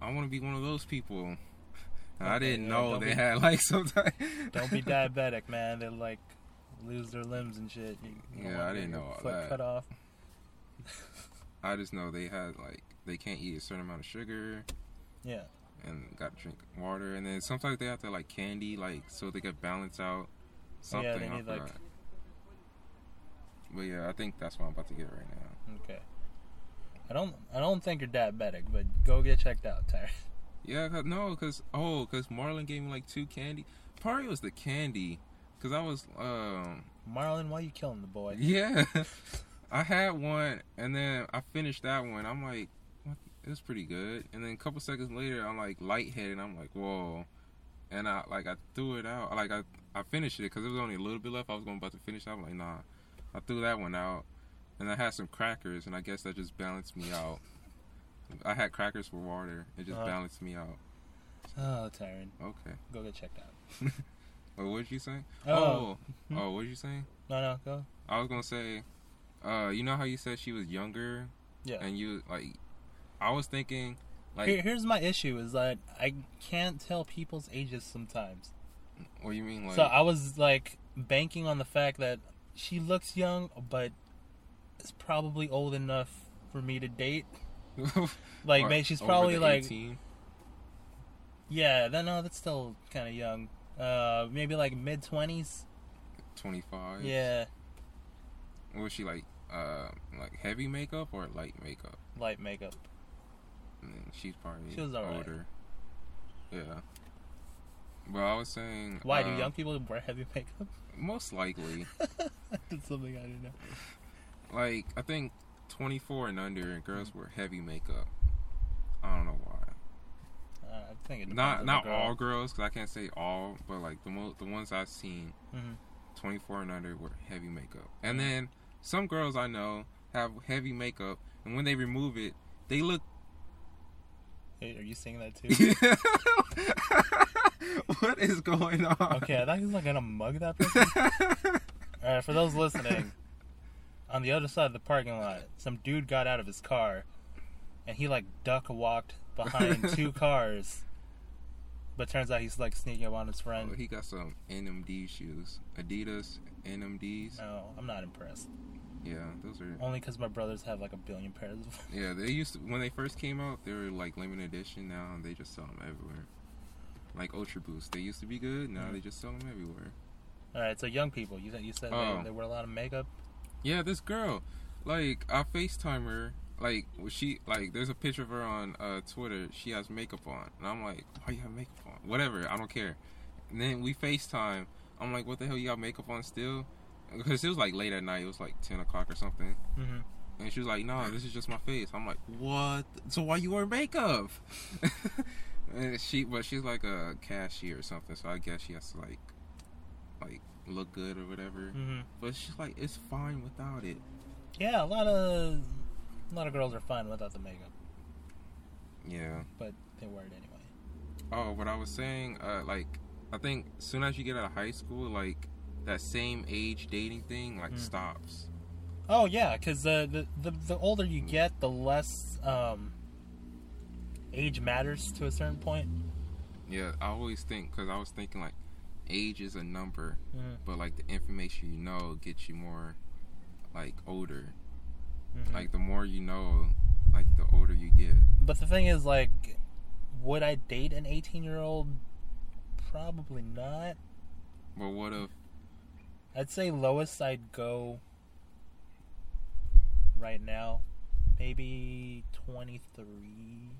I want to be one of those people. And I didn't yeah, know they be- had [LAUGHS] like some type. Don't be diabetic, man. They like lose their limbs and shit. You, you Yeah, I didn't know all foot that. Cut off. I just know they had like they can't eat a certain amount of sugar Yeah. And got to drink water, and then sometimes they have to like candy like so they could balance out something. Yeah, they need, like-. But yeah, I think that's what I'm about to get right now. Okay. I don't I don't think you're diabetic, but go get checked out, Tyren. [LAUGHS] Yeah, cause, no, cause oh, cause Marlon gave me like two candy. Probably was the candy, cause I was um Marlon, why you killing the boy? [LAUGHS] Yeah, [LAUGHS] I had one, and then I finished that one. I'm like? It was pretty good. And then a couple seconds later, I'm like lightheaded. I'm like, whoa, and I like I threw it out. Like I I finished it because there was only a little bit left. I was going about to finish. it. I'm like, nah, I threw that one out, and I had some crackers, and I guess that just balanced me out. I had crackers for water. It just Uh. balanced me out. Oh, Tyren, Okay. go get checked out. [LAUGHS] Well, what did you say? Oh. Oh, Hmm. oh, what did you say? No, no, go. I was gonna say, uh, you know how you said she was younger, Yeah. and you like, I was thinking, like, Here, here's my issue: is that I can't tell people's ages sometimes. what do you mean, like, so I was like banking on the fact that she looks young, but is probably old enough for me to date. [LAUGHS] Like, or man, she's over probably the like, 18? yeah, then no, that's still kind of young. Uh, maybe like mid twenties. 25. Yeah, Was she like, uh, like heavy makeup or light makeup? light makeup. Then she's probably She was older. Yeah. But I was saying, Why do uh, young people wear heavy makeup? Most likely, [LAUGHS] That's something I didn't know. like I think 24 and under girls wear heavy makeup. I don't know why. Uh, I think Not not girl. all girls, because I can't say all, but like the mo- the ones I've seen, Mhm. 24 and under wear heavy makeup. And then some girls I know have heavy makeup, and when they remove it, they look. Hey, Are you seeing that too? [LAUGHS] what is going on? okay, I thought he was like gonna mug that person. [LAUGHS] Alright, for those listening, on the other side of the parking lot, some dude got out of his car and he like duck walked behind [LAUGHS] two cars. But turns out he's like sneaking up on his Oh, friend. he got some NMD shoes, Adidas NMDs. No, I'm not impressed. Yeah, those are. Only because my brothers have like a billion pairs of Yeah, they used to when they first came out. They were like limited edition. Now they just sell them everywhere. Like Ultra Boost, they used to be good. Now Mhm. they just sell them everywhere. Alright, so young people, you said you said Oh. they, they wear a lot of makeup. Yeah, this girl, like I Facetime her. Like was she like there's a picture of her on uh, Twitter. She has makeup on, and I'm like, why you have makeup on? Whatever, I don't care. And then we Facetime. I'm like, what the hell you got makeup on still? Because it was like late at night. It was like ten o'clock or something. Mm-hmm. And she was like, "No, this is just my face." I'm like, "What? So why you wear makeup?" [LAUGHS] and she, but she's like a cashier or something, so I guess she has to like, like look good or whatever. Mm-hmm. But she's like, "It's fine without it." Yeah, a lot of a lot of girls are fine without the makeup, Yeah. but they wear it anyway. Oh, what I was saying, uh, like, I think soon as you get out of high school, like that same age dating thing, like Mm. stops. Oh yeah, because the, the the the older you get, the less um, age matters to a certain point. Yeah, I always think because I was thinking like, age is a number, Mhm. but like the information you know gets you more, like older. Mhm. Like the more you know, like the older you get. but the thing is, like, would I date an eighteen-year-old? Probably not. But what if I'd say lowest I'd go right now, maybe [LAUGHS] [LAUGHS] twenty-three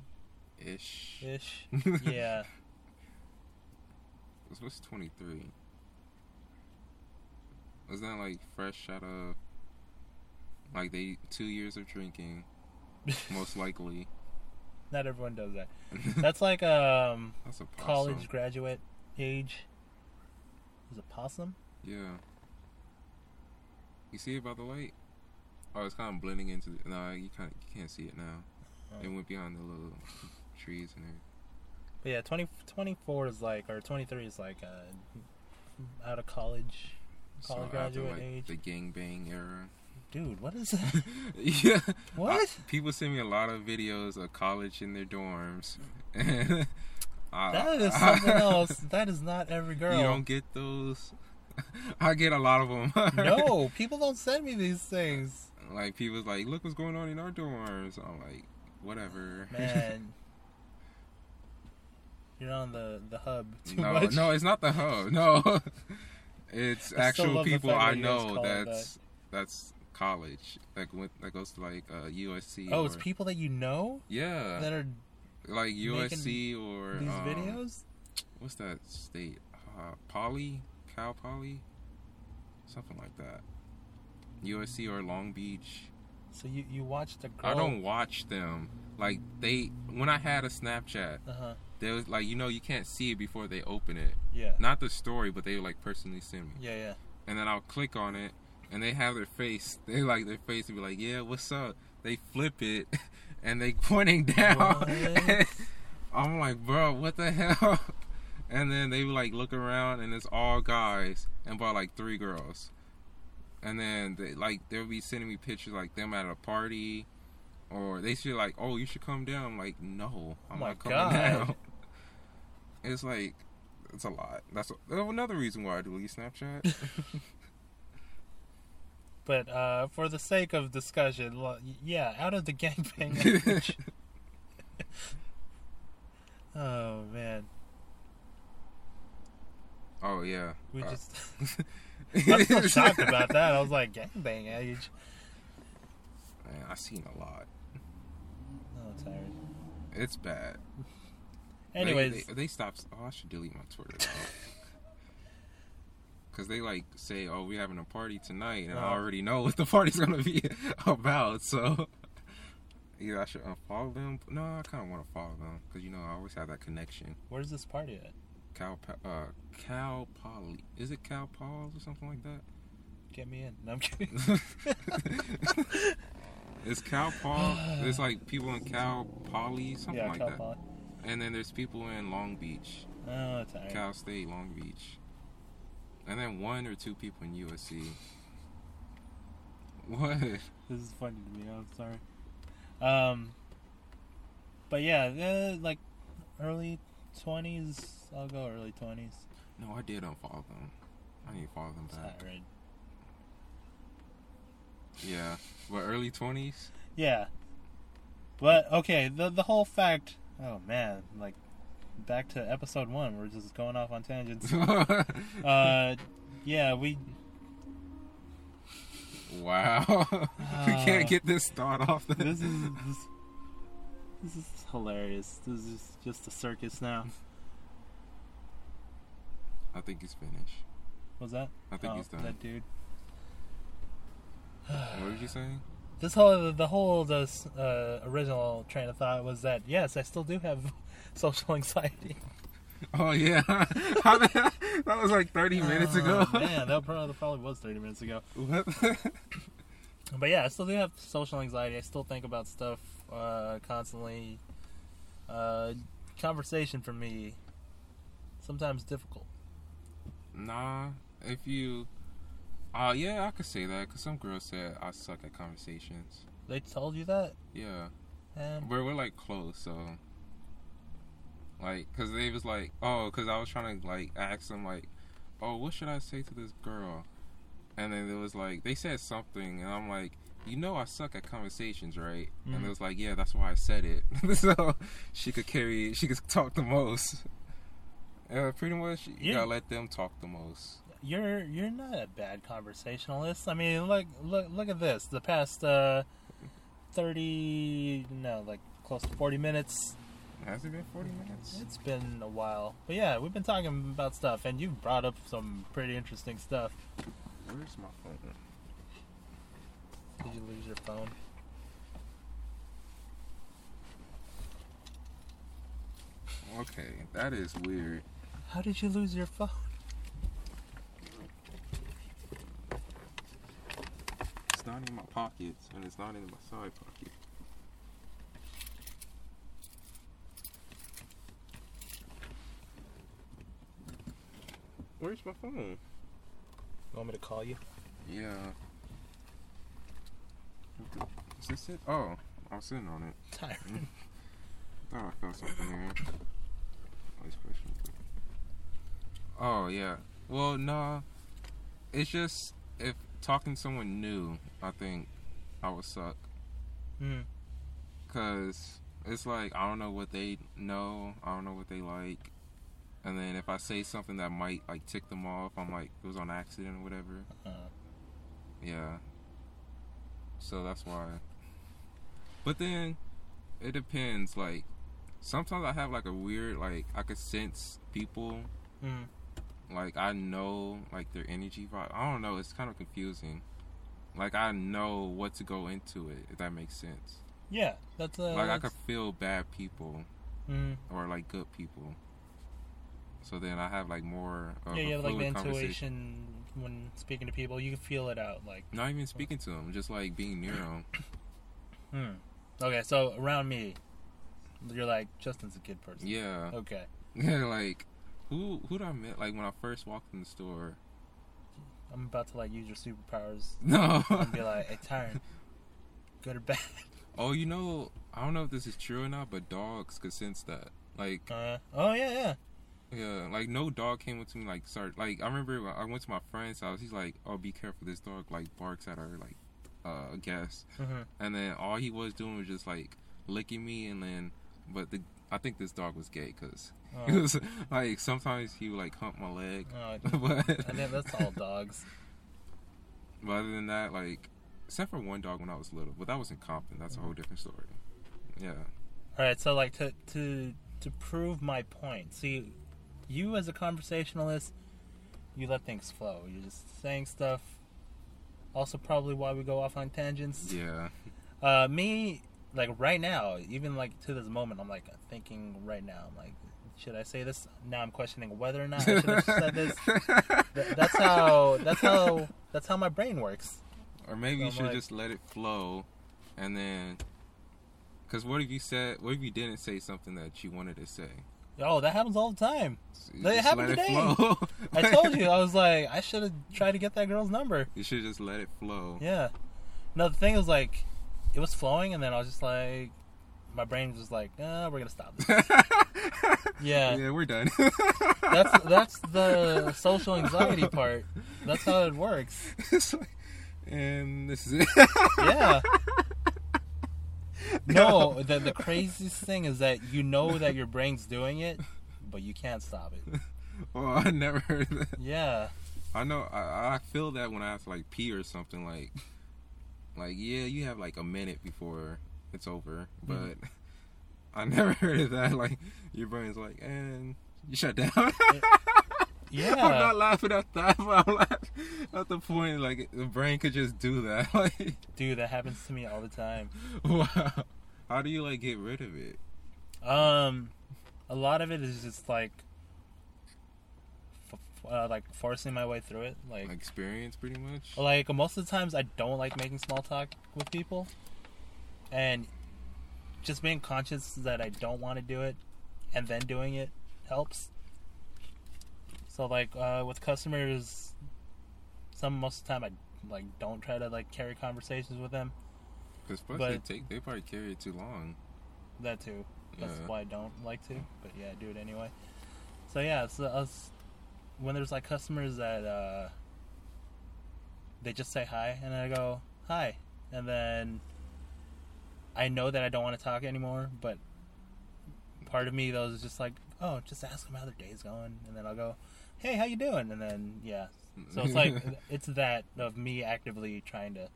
ish? ish. yeah. What's twenty three? Was that like fresh out of like they two years of drinking, [LAUGHS] most likely. Not everyone does that. That's like um That's a possum. college graduate age. Is it possum? Yeah. You see it by the light? Oh, it's kind of blending into. The, no, you kind of you can't see it now. Oh. It went behind the little trees and everything. But yeah, 20, 24 is like, or 23 is like uh, out of college. College so graduate like age. the gangbang era. Dude, what is [LAUGHS] that? yeah. What? I- people send me a lot of videos of college in their dorms. And [LAUGHS] I- that is something [LAUGHS] else. That is not every girl. You don't get those. [LAUGHS] I get a lot of them. [LAUGHS] no, people don't send me these things. like people's like, look what's going on in our dorms. I'm like, whatever. Man. [LAUGHS] You're on the, the hub too no, much. no, it's not the hub. No, it's I actual people I that know. call it That's that's college. Like went that goes to like uh, USC. Oh, it's people that you know Yeah, that are like USC or these um, videos? What's that state? Uh, Poly, Cal Poly, something like that. USC or Long Beach. So you, you watched a girl. I don't watch them. Like they, when I had a Snapchat, Uh huh. there was like you know you can't see it before they open it. Yeah. Not the story, but they like personally send me. Yeah, yeah. And then I'll click on it, and they have their face. [LAUGHS] They like their face to be like, "Yeah, what's up?" They flip it, [LAUGHS] and they pointing [LAUGHS] down. I'm like, bro, what the hell? And then they like look around, and it's all guys, and about like three girls. And then they like they'll be sending me pictures like them at a party, or they should like, oh, you should come down. I'm like, no, I'm Oh not coming God. down. [LAUGHS] It's like it's a lot. That's another reason why I delete Snapchat. [LAUGHS] But uh, for the sake of discussion, lo- yeah, out of the gangbang. [LAUGHS] oh man, oh yeah, we Uh, just. [LAUGHS] [LAUGHS] I'm still shocked about that. I was like, gangbang age. Man, I seen a lot. Oh, tired. It's bad. They- Anyways, they, they stopped. Oh, I should delete my Twitter. Because [LAUGHS] they like say, "Oh, we're having a party tonight," and I Oh. already know what the party's gonna be about. So either I should unfollow them. No, I kind of want to follow them because you know I always have that connection. where's this party at? Cal, uh, Cal Poly. Is it Cal Paul's or something like that? Get me in. No, I'm kidding. [LAUGHS] [LAUGHS] It's Cal Paul. There's like people in Cal Poly, something yeah, like Cal that. Poly. And then there's people in Long Beach, Oh, alright. Cal State, Long Beach. And then one or two people in USC. What? This is funny to me. I'm sorry. Um, but yeah, uh, like early twenties. I'll go early twenties. No, I did unfollow them. I need to follow them back. Yeah, but early twenties. Yeah. But okay, the the whole fact. Oh man, like back to episode one. We're just going off on tangents. [LAUGHS] uh, yeah, we. wow, [LAUGHS] we can't get this thought off. The... This is this, this is hilarious. This is just a circus now. I think he's finished. Was that? I think oh, he's done. That dude. What did you say? This whole the whole this uh, original train of thought was that yes, I still do have [LAUGHS] social anxiety. [LAUGHS] Oh yeah, [LAUGHS] that was like thirty minutes ago. Oh, man, that probably, that probably was thirty minutes ago. But yeah, I still do have social anxiety. I still think about stuff uh, constantly. Uh, conversation for me sometimes difficult. Nah, if you, uh, yeah, I could say that because some girls said I suck at conversations. They told you that, Yeah, and we're we're like close, so like, cause they was like, oh, cause I was trying to like ask them like, oh, what should I say to this girl? And then it was like they said something, and I'm like, you know, I suck at conversations, right? And Mhm. it was like, yeah, that's why I said it, [LAUGHS] so she could carry, she could talk the most. Yeah, pretty much, you Yeah. gotta let them talk the most. you're you're not a bad conversationalist. I mean, look look look at this. The past uh, thirty no, like close to forty minutes. Has it been 40 minutes? It's been a while, but yeah, we've been talking about stuff, and you brought up some pretty interesting stuff. Where's my phone? Did you lose your phone? Okay, that is weird. How did you lose your phone? It's not in my pockets, and it's not in my side pocket. Where's my phone? You want me to call you? Yeah. Is this it? Oh, I was sitting on it. Tired. Thought I felt something here. Oh yeah. Well, no. It's just if talking to someone new, I think I would suck Mm. because it's like I don't know what they know. I don't know what they like. And then if I say something that might like tick them off, I'm like it was on accident or whatever. Uh, Yeah. So that's why. But then it depends. Like sometimes I have like a weird like I could sense people. mm. Like I know like their energy vibe. I don't know. It's kind of confusing. Like I know what to go into it. If that makes sense. Yeah, that's uh, like I could feel bad people mm. or like good people. So then I have like more of yeah, you have like the intuition when speaking to people. You can feel it out. Like, Not even speaking to them, just like being near them. [COUGHS] hmm. Okay, so around me, you're like Justin's a good person. Yeah. Okay. [LAUGHS] Yeah, like who who I met like when I first walked in the store? I'm about to like use your superpowers [LAUGHS] No. and be like, "Hey, Tyren, good or bad?" oh, you know, I don't know if this is true or not, but dogs could sense that. Like, Uh, oh yeah, yeah. Yeah, like no dog came up to me like start like I remember I went to my friend's house. He's like, "Oh, be careful, this dog like barks at our like uh guest." hmm And then all he was doing was just like licking me, and then but the I think this dog was gay because [LAUGHS] Oh, was like sometimes he would like hump my leg, oh, [LAUGHS] but I think that's all dogs. But other than that, like, except for one dog when I was little, but that was in Compton. That's a whole different story. Yeah. All right, so like to to to prove my point. See, you as a conversationalist, you let things flow. You're just saying stuff. Also, probably why we go off on tangents. Yeah. Uh, me, like right now, even like to this moment, I'm like thinking right now, I'm like, should I say this? Now I'm questioning whether or not I should have said [LAUGHS] this. Th- That's how. That's how. That's how my brain works. Or maybe you I'm should like- just let it flow, and then, because what if you said, what if you didn't say something that you wanted to say? Oh, that happens all the time. So you That just happened it today. flow. I told you, I was [LAUGHS] like, I should have tried to get that girl's number. you should just let it flow. Yeah. No, the thing was like, it was flowing, and then I was just like, my brain was just like, uh, we're gonna stop this. [LAUGHS] Yeah. Yeah, we're done. [LAUGHS] That's that's the social anxiety part. That's how it works. Like- and this is it. Yeah. [LAUGHS] No, the the craziest thing is that you know that your brain's doing it, but you can't stop it. well, [LAUGHS] I never heard that. Yeah. I know. I, I feel that when I have to like pee or something. Like, like yeah, you have like a minute before it's over, but Mhm. [LAUGHS] I never heard of that. Like, your brain's like, and you shut down. I'm Yeah. I'm not laughing at that, [LAUGHS] but I'm laughing at the point like the brain could just do that. [LAUGHS] Like, Dude, that happens to me all the time. wow. How do you like get rid of it? Um, a lot of it is just like, uh, like forcing my way through it. Like experience, pretty much. like most of the times I don't like making small talk with people, and just being conscious that I don't want to do it, and then doing it helps. So like uh, with customers, some most of the time I like don't try to like carry conversations with them. Because plus but- they take, they probably carry it too long. That too. That's Yeah. why I don't like to, but yeah, I do it anyway. So yeah, so us when there's like customers that uh they just say hi and I go hi and then I know that I don't want to talk anymore, but part of me though is just like, oh, just ask them how their day's going, and then I'll go, hey, how you doing? And then yeah, so it's like [LAUGHS] it's that of me actively trying to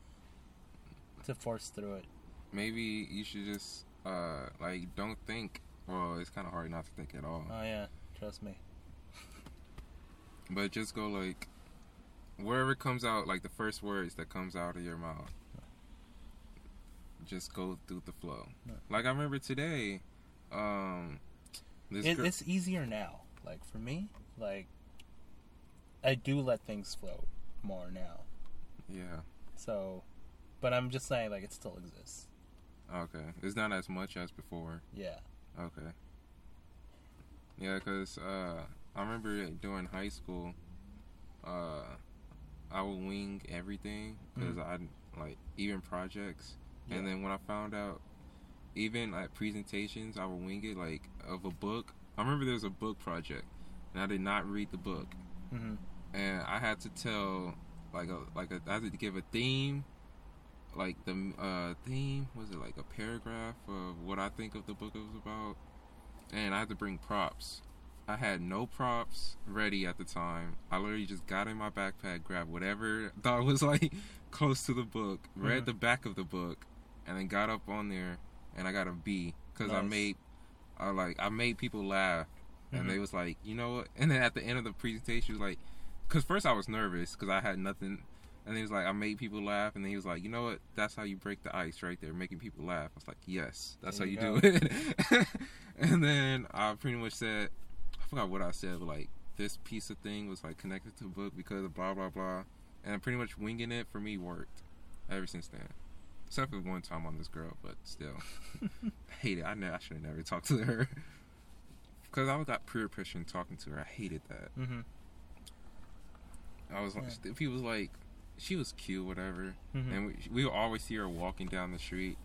to force through it. maybe you should just uh like don't think. Well, it's kind of hard not to think at all. Oh yeah, trust me. But just go like wherever comes out, like the first words that comes out of your mouth. Just go through the flow. Like I remember today, um, this It, girl, it's easier now. Like for me, like I do let things float more now. yeah, So, but I'm just saying, like it still exists. okay, it's not as much as before. Yeah. Okay. Yeah, cause uh, I remember during high school, uh, I would wing everything because I like even projects, and then when I found out, even like presentations, I would wing it like of a book. I remember there was a book project, and I did not read the book, hmm and I had to tell like a like a I had to give a theme, like the uh theme was it like a paragraph of what I think of the book it was about, and I had to bring props. I had no props ready at the time. I literally just got in my backpack, grabbed whatever I [LAUGHS] thought was like close to the book, read Mhm. the back of the book, and then got up on there, and I got a B because I made, I like I made people laugh, and Mhm. they was like, you know what? And then at the end of the presentation, she was like, because first I was nervous because I had nothing, and he was like, I made people laugh, and then he was like, you know what? That's how you break the ice right there, making people laugh. I was like, yes, that's There how you you do it. [LAUGHS] and then I pretty much said, I forgot what I said, but like this piece of thing was like connected to the book because of blah blah blah, and pretty much winging it for me worked ever since then. Except for one time on this girl, but still, [LAUGHS] I hate it. I, I should have never talked to her because I got peer pressure in talking to her. I hated that. hmm I was like, Yeah. if he was like, she was cute, whatever, hmm and we we would always see her walking down the street,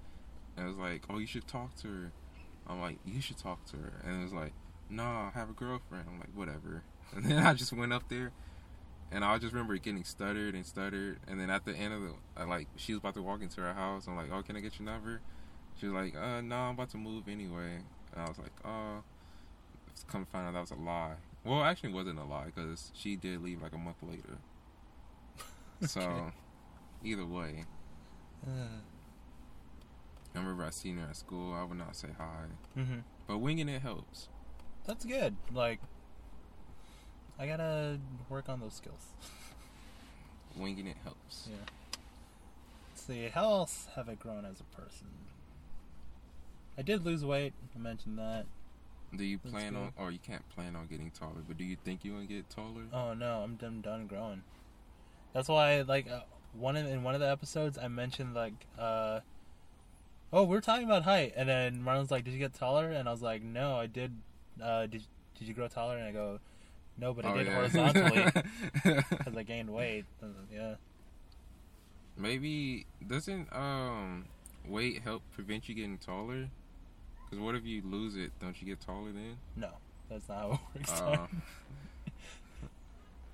and it was like, oh, you should talk to her. I'm like, you should talk to her, and it was like, no, I have a girlfriend. I'm like, whatever, [LAUGHS] and then I just went up there. And I just remember getting stuttered and stuttered, and then at the end of the, I, like, she was about to walk into her house. I'm like, "Oh, can I get your number?" She was like, "Uh, no, I'm about to move anyway." And I was like, "Oh." Come find out that was a lie. Well, actually, wasn't a lie because she did leave like a month later. [LAUGHS] So, either way, Uh, [SIGHS] I remember I seen her at school. I would not say hi. hmm But winging it helps. That's good. Like, I gotta work on those skills. [LAUGHS] Winging it helps. Yeah. Let's see, how else have I grown as a person? I did lose weight. I mentioned that. Do you That's plan on, or you can't plan on getting taller, but do you think you to get taller? Oh no, I'm done, done growing. That's why, like, uh, one in, in one of the episodes, I mentioned like, uh, oh, we are talking about height, and then Marlon's like, "Did you get taller?" And I was like, "No, I did. Uh, did Did you grow taller?" And I go, "No, but I Oh, did yeah. horizontally [LAUGHS] because I gained weight." Yeah. Maybe doesn't um weight help prevent you getting taller? Because what if you lose it? Don't you get taller then? No, that's not how it works. Uh,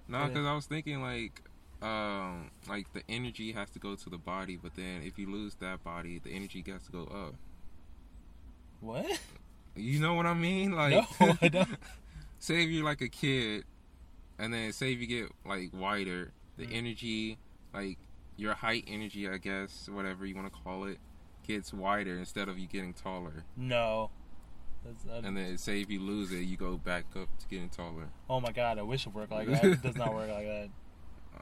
no, because I was thinking like, um, like the energy has to go to the body, but then if you lose that body, the energy gets to go up. what? You know what I mean? Like, no, [LAUGHS] I don't. [LAUGHS] say if you're like a kid, and then say if you get like wider, the Mm. energy, like your height energy, I guess, whatever you want to call it, gets wider instead of you getting taller. No. That's, that, And then say if you lose it, you go back up to getting taller. oh my god, I wish it worked like that. [LAUGHS] It does not work like that.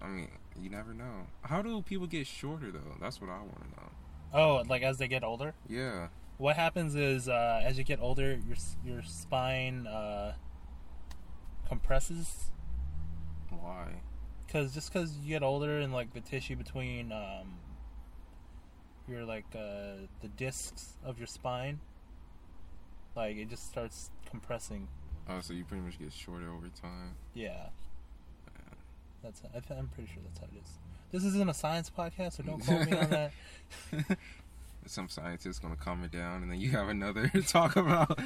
I mean, you never know. How do people get shorter though? That's what I want to know. Oh, like as they get older? Yeah. What happens is, uh, as you get older, your your spine uh, compresses. Why? Cause just because you get older and like the tissue between um, your like uh, the discs of your spine, like it just starts compressing. Oh, so you pretty much get shorter over time. Yeah, that's I th- I'm pretty sure that's how it is. This isn't a science podcast, so don't quote me on that. [LAUGHS] Some scientist gonna calm it down, and then you have another [LAUGHS] talk about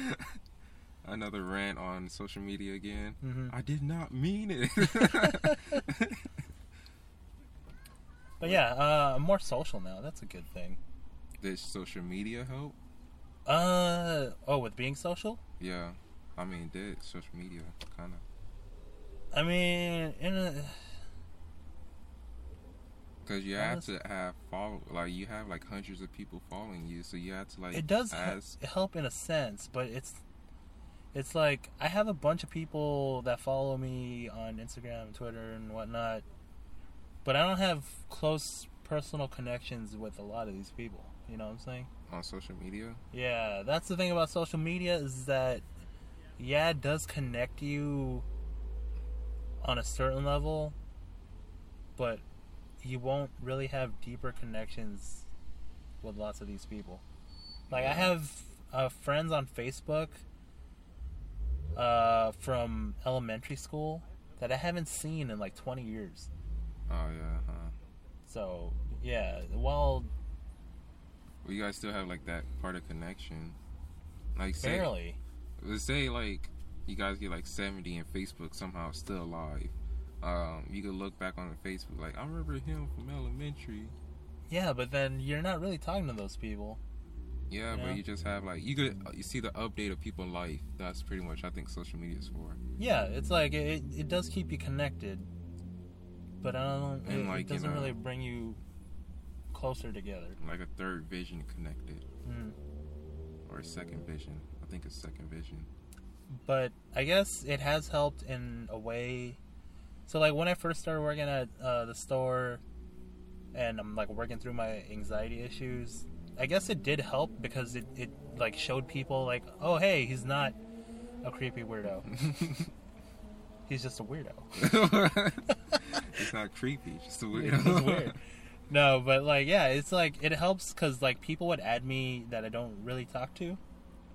[LAUGHS] another rant on social media again. hmm I did not mean it. But yeah, uh, I'm more social now. That's a good thing. Does social media help? Uh oh, with being social. Yeah, I mean, did social media kind of I mean, in a because you have to have follow like you have like hundreds of people following you, so you have to like it does ask. help in a sense, but it's it's like I have a bunch of people that follow me on Instagram, Twitter, and whatnot, but I don't have close personal connections with a lot of these people. You know what I'm saying? on social media. Yeah, that's the thing about social media is that yeah, it does connect you on a certain level, but you won't really have deeper connections with lots of these people. Like I have uh, friends on Facebook uh, from elementary school that I haven't seen in like 20 years. Oh yeah, huh? So yeah, while Well, you guys still have like that part of connection. Like say, barely, let's say like you guys get like 70 and Facebook somehow still alive. Um, you could look back on the Facebook like I remember him from elementary. yeah, but then you're not really talking to those people. Yeah, Yeah. but you just have like you could you see the update of people's life. That's pretty much I think social media is for. Yeah, it's like it, it does keep you connected, but I don't. And, it, like, it doesn't know- really bring you closer together. Like a third vision connected Mm. or a second vision. I think it's second vision. But I guess it has helped in a way. So like when I first started working at uh, the store, and I'm like working through my anxiety issues. I guess it did help because it, it like showed people like, oh hey, he's not a creepy weirdo. [LAUGHS] He's just a weirdo. [LAUGHS] [LAUGHS] it's not creepy, it's just a It's weird. just weird. [LAUGHS] No, but like, yeah, it's like it helps because like people would add me that I don't really talk to,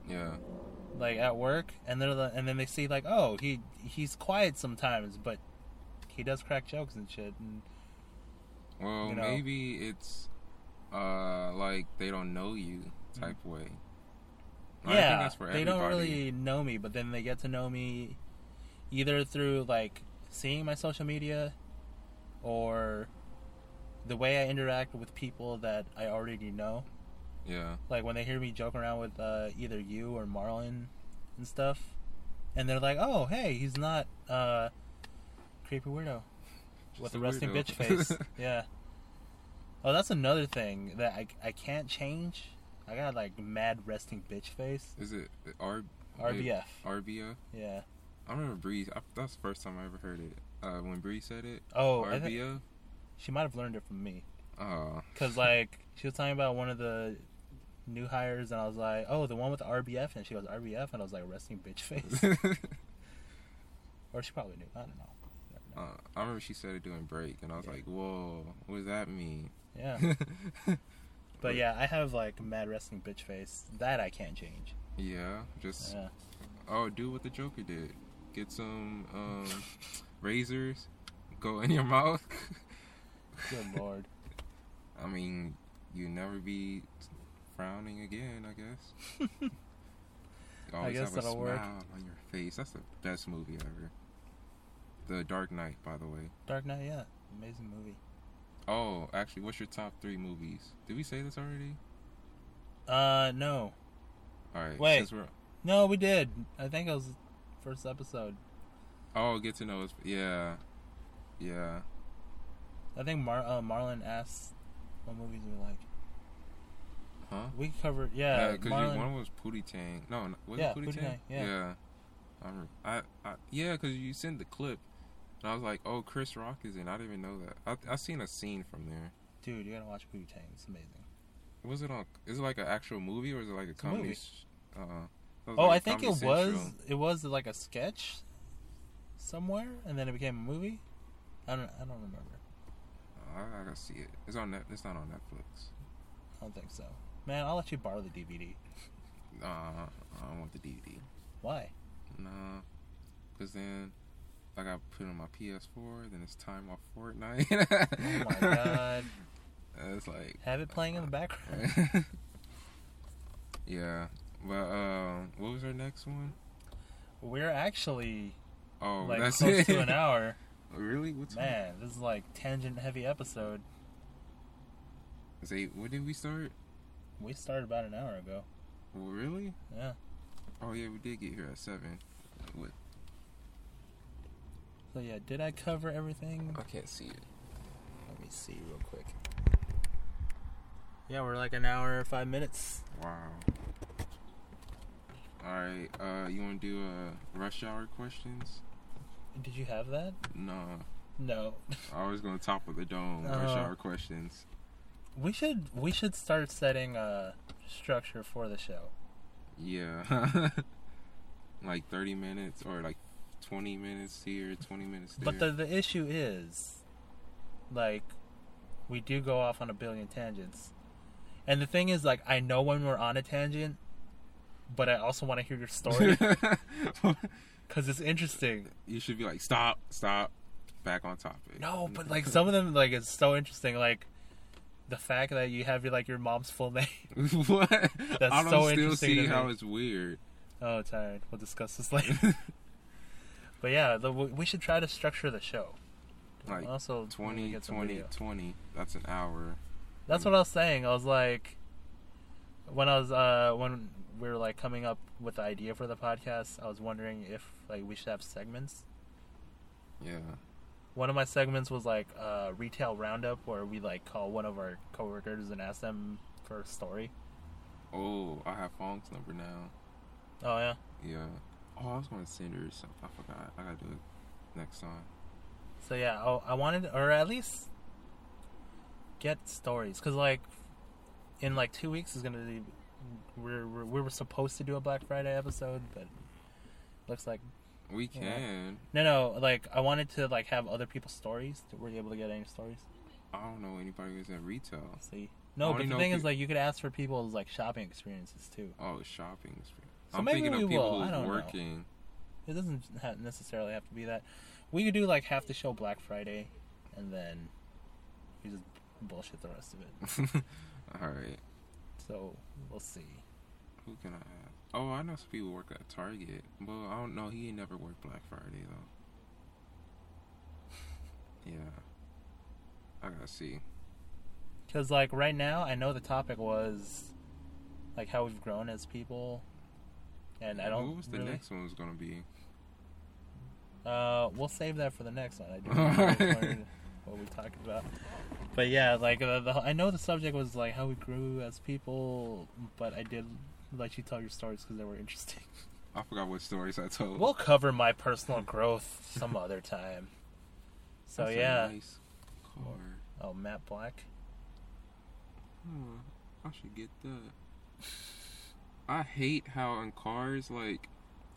yeah. like at work, and they're the, and then they see like, oh, he he's quiet sometimes, but he does crack jokes and shit. And Well, you know. maybe it's uh like they don't know you type way. I think yeah, that's for they don't really know me, but then they get to know me either through like seeing my social media or the way I interact with people that I already know. Yeah. like when they hear me joke around with uh, either you or Marlon and stuff, and they're like, "Oh, hey, he's not uh, creepy weirdo with Just a resting bitch face." [LAUGHS] yeah. Oh, that's another thing that I I can't change. I got like mad resting bitch face. Is it our RBF. RBF. Yeah. I remember Bree. I, that's the first time I ever heard it. Uh, when Bree said it. Oh, I RBF. she might have learned it from me. Oh. Cause like she was talking about one of the new hires, and I was like, "Oh, the one with the RBF," and she goes RBF, and I was like, "Resting bitch face," [LAUGHS] [LAUGHS] or she probably knew. I don't know. uh, I remember she said it during break, and I was like, "Whoa, what does that mean?" Yeah, [LAUGHS] but yeah, I have like mad resting bitch face that I can't change. yeah, just Yeah, oh, do what the Joker did. Get some um, razors, go in your mouth. good [LAUGHS] lord. I mean, you never be frowning again. I guess. [LAUGHS] You always guess have a that'll smile work. on your face. That's the best movie ever. The Dark Knight, by the way. Dark Knight, yeah, amazing movie. Oh, actually, what's your top three movies? Did we say this already? Uh, no, All right. Wait. No, we did. I think it was first episode. Oh, get to know us. Yeah, yeah. I think Mar- uh, Marlon asked what movies we like. Huh? We covered, yeah. because Marlon, one was Pootie Tang. No, no was Yeah, it Pootie Pootie Tang? Tang, yeah. I, I, I, yeah, because you sent the clip, and I was like, oh, Chris Rock is in. I didn't even know that. I, I seen a scene from there. dude, you gotta watch Pootie Tang. It's amazing. Was it on? Is it like an actual movie or is it like a a comedy? sh- Uh, Oh, like I a think it Comedy was. It was like a sketch somewhere, and then it became a movie. I don't. I don't remember. I, I gotta see it. It's on net. It's not on Netflix. I don't think so. Man, I'll let you borrow the DVD. Uh, I don't want the DVD. Why? Nah, cause then I got to put on my PS4. Then it's time off Fortnite. [LAUGHS] Oh my god. It's like Have it playing in the background. [LAUGHS] yeah, but um, what was our next one? We're actually Oh, like that's close it. [LAUGHS] to an hour. really? What's Man, this is like tangent heavy episode. Is eight? When did we start? We started about an hour ago. Well, really? Yeah. Oh yeah, we did get here at seven. What? So yeah, did I cover everything? I can't see it. Let me see real quick. Yeah, we're like an hour, five minutes. Wow. All right. Uh, you want to do uh rush hour questions? Did you have that? No. No. I was gonna top of the dome rush Uh-huh. hour questions. We should we should start setting a structure for the show. Yeah. [LAUGHS] like thirty minutes or like twenty minutes here, twenty minutes there. But the the issue is, like, we do go off on a billion tangents, and the thing is, like, I know when we're on a tangent, but I also want to hear your story [LAUGHS] [LAUGHS] because it's interesting. you should be like, stop, stop, back on topic. No, but like some of them, like, it's so interesting. Like, the fact that you have your like your mom's full [LAUGHS] name. [LAUGHS] what? That's I don't so still interesting see how me. it's weird. Oh, tired. We'll discuss this [LAUGHS] later. but yeah, the, we should try to structure the show. like also, we 20, 20, 20. That's an hour. That's what I was saying. I was like, when I was uh when we were like coming up with the idea for the podcast, I was wondering if like we should have segments. Yeah. One of my segments was like a retail roundup where we like call one of our coworkers and ask them for a story. Oh, I have Fong's number now. Oh yeah. Yeah. Oh, I was gonna send her something. I forgot. I gotta do it next time. So yeah, I, I wanted, or at least get stories, because like in like two weeks is gonna be, we're, we're we were supposed to do a Black Friday episode, but looks like We can. no no like I wanted to like have other people's stories. Were you able to get any stories? I don't know anybody who's at retail. See, no, but the know thing is like you could ask for people's like shopping experiences too. Oh, shopping. experience. So I'm maybe thinking we of people will. Who's don't know. working. It doesn't ha- necessarily have to be that. We could do like half the show Black Friday, and then we just bullshit the rest of it. [LAUGHS] All right. So we'll see. Who can I ask? Oh, I know some people work at Target, but I don't know. He ain't never worked Black Friday though. [LAUGHS] Yeah. I gotta see. Because like right now, I know the topic was like how we've grown as people, and I don't. Know what was the really, next one was gonna be? Uh, we'll save that for the next one. I do [LAUGHS] what we talked about. But yeah, like uh, the, I know the subject was like how we grew as people, but I did let you tell your stories because they were interesting. [LAUGHS] I forgot what stories I told. We'll cover my personal growth some other time. So That's yeah. nice car. Oh, matte black. Hmm, I should get that. I hate how in cars, like,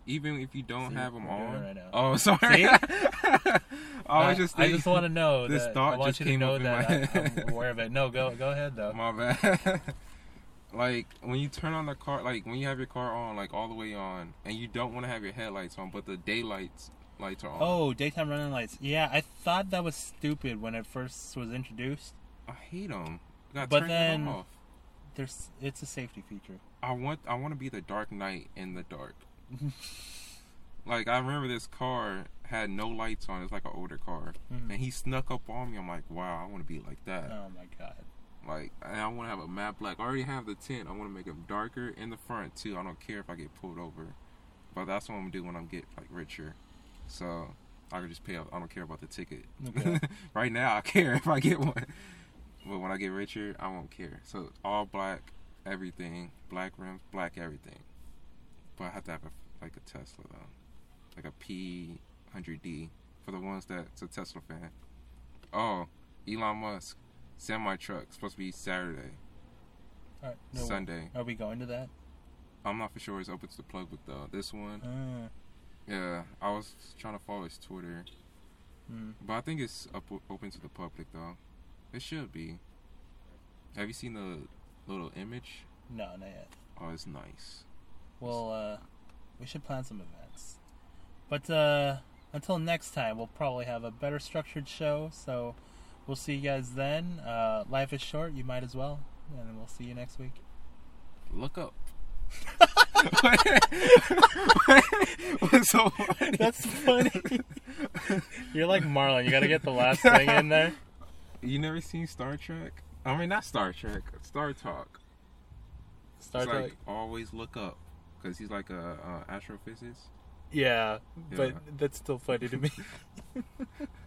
even if you don't See, have them we're doing it on. right. Oh, [LAUGHS] sorry. [LAUGHS] I was just. I just want to know this that. thought I want just you to came know that I. I'm aware of it. No, go go ahead though. [LAUGHS] My bad. like when you turn on the car, like when you have your car on, like all the way on, and you don't want to have your headlights on, but the daylights lights are on. Oh, daytime running lights. Yeah, I thought that was stupid when it first was introduced. I hate them. Got But then- them. There's, it's a safety feature. I want I want to be the Dark Knight in the dark. [LAUGHS] like I remember this car had no lights on. It's like an older car, Mhm. and he snuck up on me. I'm like, wow, I want to be like that. Oh my god. Like, and I want to have a matte black. I already have the tint. I want to make it darker in the front too. I don't care if I get pulled over, but that's what I'm gonna do when I'm get like richer. So I can just pay. up. I don't care about the ticket. Okay. [LAUGHS] right now, I care [LAUGHS] if I get one, but when I get richer, I won't care. So all black, everything, black rims, black everything. But I have to have a, like a Tesla though, like a P100D for the ones that's a Tesla fan. Oh, Elon Musk, semi truck supposed to be Saturday, right, no, Sunday. Are we going to that? I'm not for sure it's open to the public though. This one, Uh, yeah, I was trying to follow his Twitter, mm. but I think it's up, open to the public though. It should be. Have you seen the little image? No, not yet. Oh, it's nice. Well, uh, we should plan some events. But uh, until next time, we'll probably have a better structured show. So we'll see you guys then. Uh, life is short. You might as well. And we'll see you next week. Look up. What's so funny? That's funny. [LAUGHS] You're like Marlon. You got to get the last thing in there. You never seen Star Trek? I mean, not Star Trek. Star Talk. Star it's like like, always look up because he's like a, a astrophysicist. yeah, but that's still funny to me. [LAUGHS] [LAUGHS]